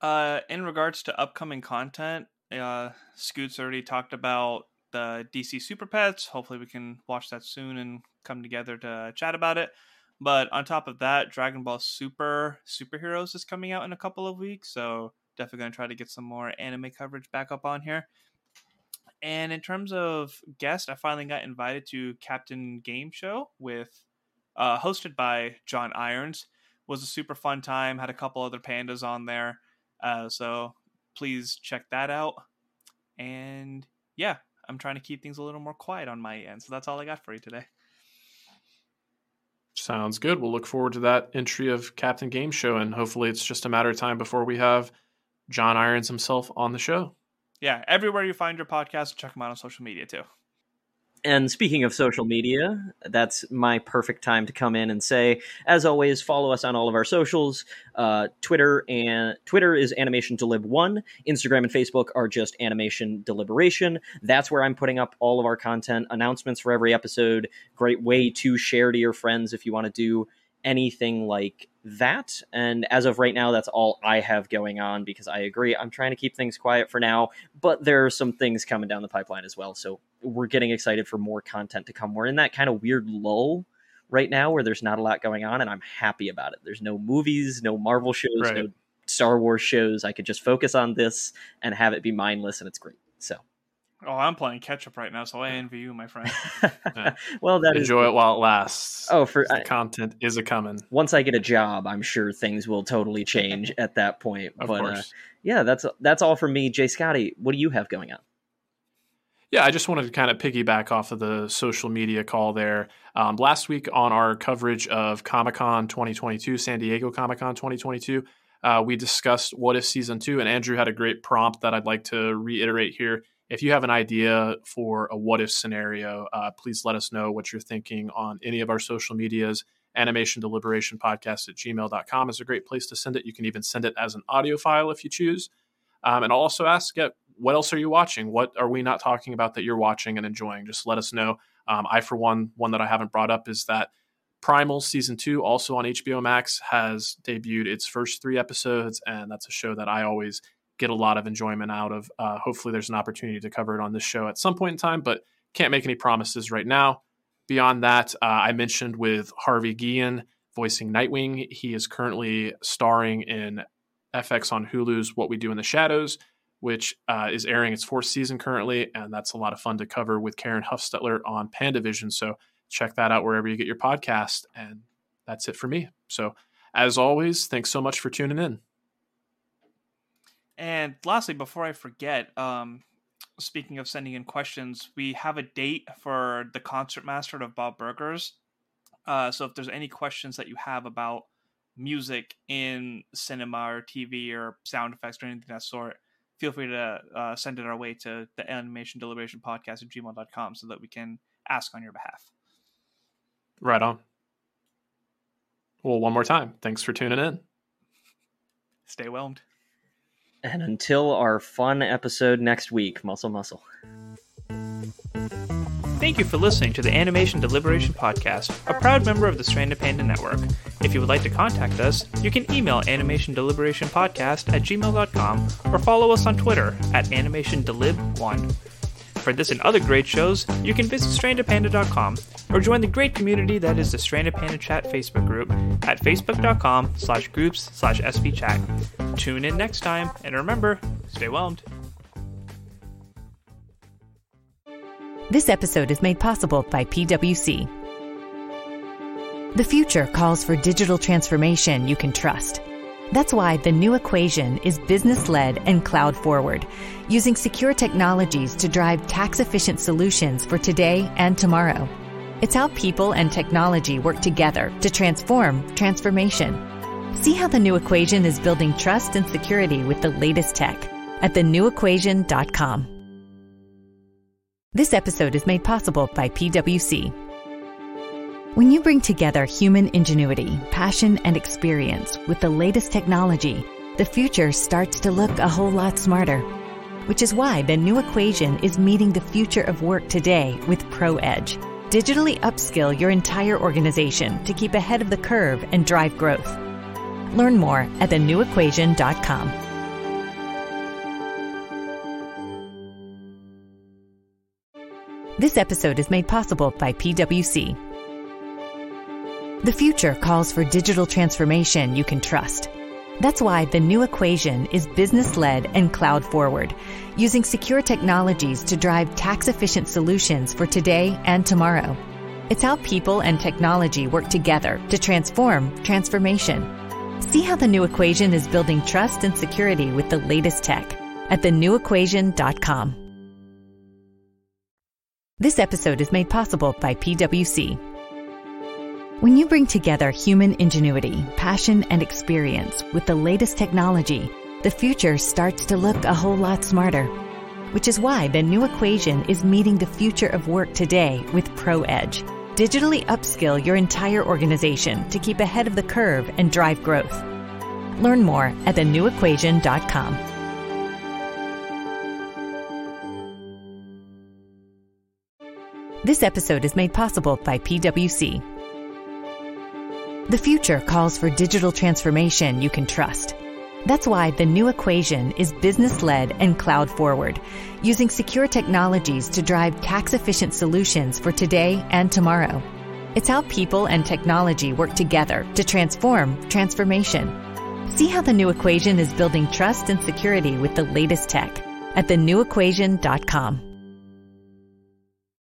Uh, in regards to upcoming content, uh, Scoots already talked about the DC Super Pets. Hopefully, we can watch that soon and come together to chat about it. But on top of that, Dragon Ball Super Superheroes is coming out in a couple of weeks, so definitely going to try to get some more anime coverage back up on here. And in terms of guest, I finally got invited to Captain Game Show with uh, hosted by John Irons. Was a super fun time. Had a couple other pandas on there. Uh, so please check that out. And yeah, I'm trying to keep things a little more quiet on my end. So that's all I got for you today. Sounds good. We'll look forward to that entry of Captain Game Show, and hopefully it's just a matter of time before we have John Irons himself on the show. Yeah, everywhere you find your podcast, check them out on social media too. And speaking of social media, that's my perfect time to come in and say, as always, follow us on all of our socials. Uh, Twitter and Twitter is Animation Delib One. Instagram and Facebook are just Animation Deliberation. That's where I'm putting up all of our content, announcements for every episode. Great way to share to your friends if you want to do anything like that. And as of right now, that's all I have going on because I agree. I'm trying to keep things quiet for now, but there are some things coming down the pipeline as well. So we're getting excited for more content to come. We're in that kind of weird lull right now where there's not a lot going on, and I'm happy about it. There's no movies, no Marvel shows, right. no Star Wars shows. I could just focus on this and have it be mindless, and it's great. So. Oh, I'm playing catch up right now, so I envy you, my friend. well, that enjoy is... it while it lasts. Oh, for the I, content is a coming. Once I get a job, I'm sure things will totally change at that point. of but course. Uh, yeah, that's that's all from me, J Scotty. What do you have going on? Yeah, I just wanted to kind of piggyback off of the social media call there. Um, last week on our coverage of Comic Con 2022, San Diego Comic Con 2022, uh, we discussed What If Season 2, and Andrew had a great prompt that I'd like to reiterate here. If you have an idea for a what if scenario, uh, please let us know what you're thinking on any of our social medias. Animation Deliberation Podcast at gmail.com is a great place to send it. You can even send it as an audio file if you choose. Um, and I'll also ask, yeah, what else are you watching? What are we not talking about that you're watching and enjoying? Just let us know. Um, I, for one, one that I haven't brought up is that Primal season two, also on HBO Max, has debuted its first three episodes, and that's a show that I always get a lot of enjoyment out of. Uh, hopefully, there's an opportunity to cover it on this show at some point in time, but can't make any promises right now. Beyond that, uh, I mentioned with Harvey Guillen voicing Nightwing. He is currently starring in FX on Hulu's What We Do in the Shadows, which uh, is airing its fourth season currently, and that's a lot of fun to cover with Karen Huffstetler on Pandavision. So check that out wherever you get your podcast. And that's it for me. So as always, thanks so much for tuning in. And lastly, before I forget, um, speaking of sending in questions, we have a date for the concert master of Bob Burgers. Uh, so if there's any questions that you have about music in cinema or TV or sound effects or anything of that sort, feel free to uh, send it our way to the animation deliberation podcast at gmail.com so that we can ask on your behalf. Right on. Well, one more time, thanks for tuning in. Stay whelmed. And until our fun episode next week, muscle muscle. Thank you for listening to the Animation Deliberation Podcast, a proud member of the Stranded Panda Network. If you would like to contact us, you can email animationdeliberationpodcast at gmail.com or follow us on Twitter at animationdelib1. For this and other great shows, you can visit strandedpanda.com or join the great community that is the Stranded Panda Chat Facebook group at facebook.com slash groups slash svchat. Tune in next time, and remember, stay whelmed. This episode is made possible by PwC. The future calls for digital transformation you can trust. That's why the new equation is business led and cloud forward, using secure technologies to drive tax efficient solutions for today and tomorrow. It's how people and technology work together to transform transformation. See how the new equation is building trust and security with the latest tech at thenewequation.com. This episode is made possible by PwC. When you bring together human ingenuity, passion, and experience with the latest technology, the future starts to look a whole lot smarter. Which is why the new equation is meeting the future of work today with ProEdge. Digitally upskill your entire organization to keep ahead of the curve and drive growth. Learn more at thenewequation.com. This episode is made possible by PwC. The future calls for digital transformation you can trust. That's why the new equation is business led and cloud forward, using secure technologies to drive tax efficient solutions for today and tomorrow. It's how people and technology work together to transform transformation. See how the new equation is building trust and security with the latest tech at thenewequation.com. This episode is made possible by PwC. When you bring together human ingenuity, passion, and experience with the latest technology, the future starts to look a whole lot smarter. Which is why the new equation is meeting the future of work today with ProEdge. Digitally upskill your entire organization to keep ahead of the curve and drive growth. Learn more at thenewequation.com. This episode is made possible by PwC. The future calls for digital transformation you can trust. That's why the new equation is business led and cloud forward, using secure technologies to drive tax efficient solutions for today and tomorrow. It's how people and technology work together to transform transformation. See how the new equation is building trust and security with the latest tech at thenewequation.com.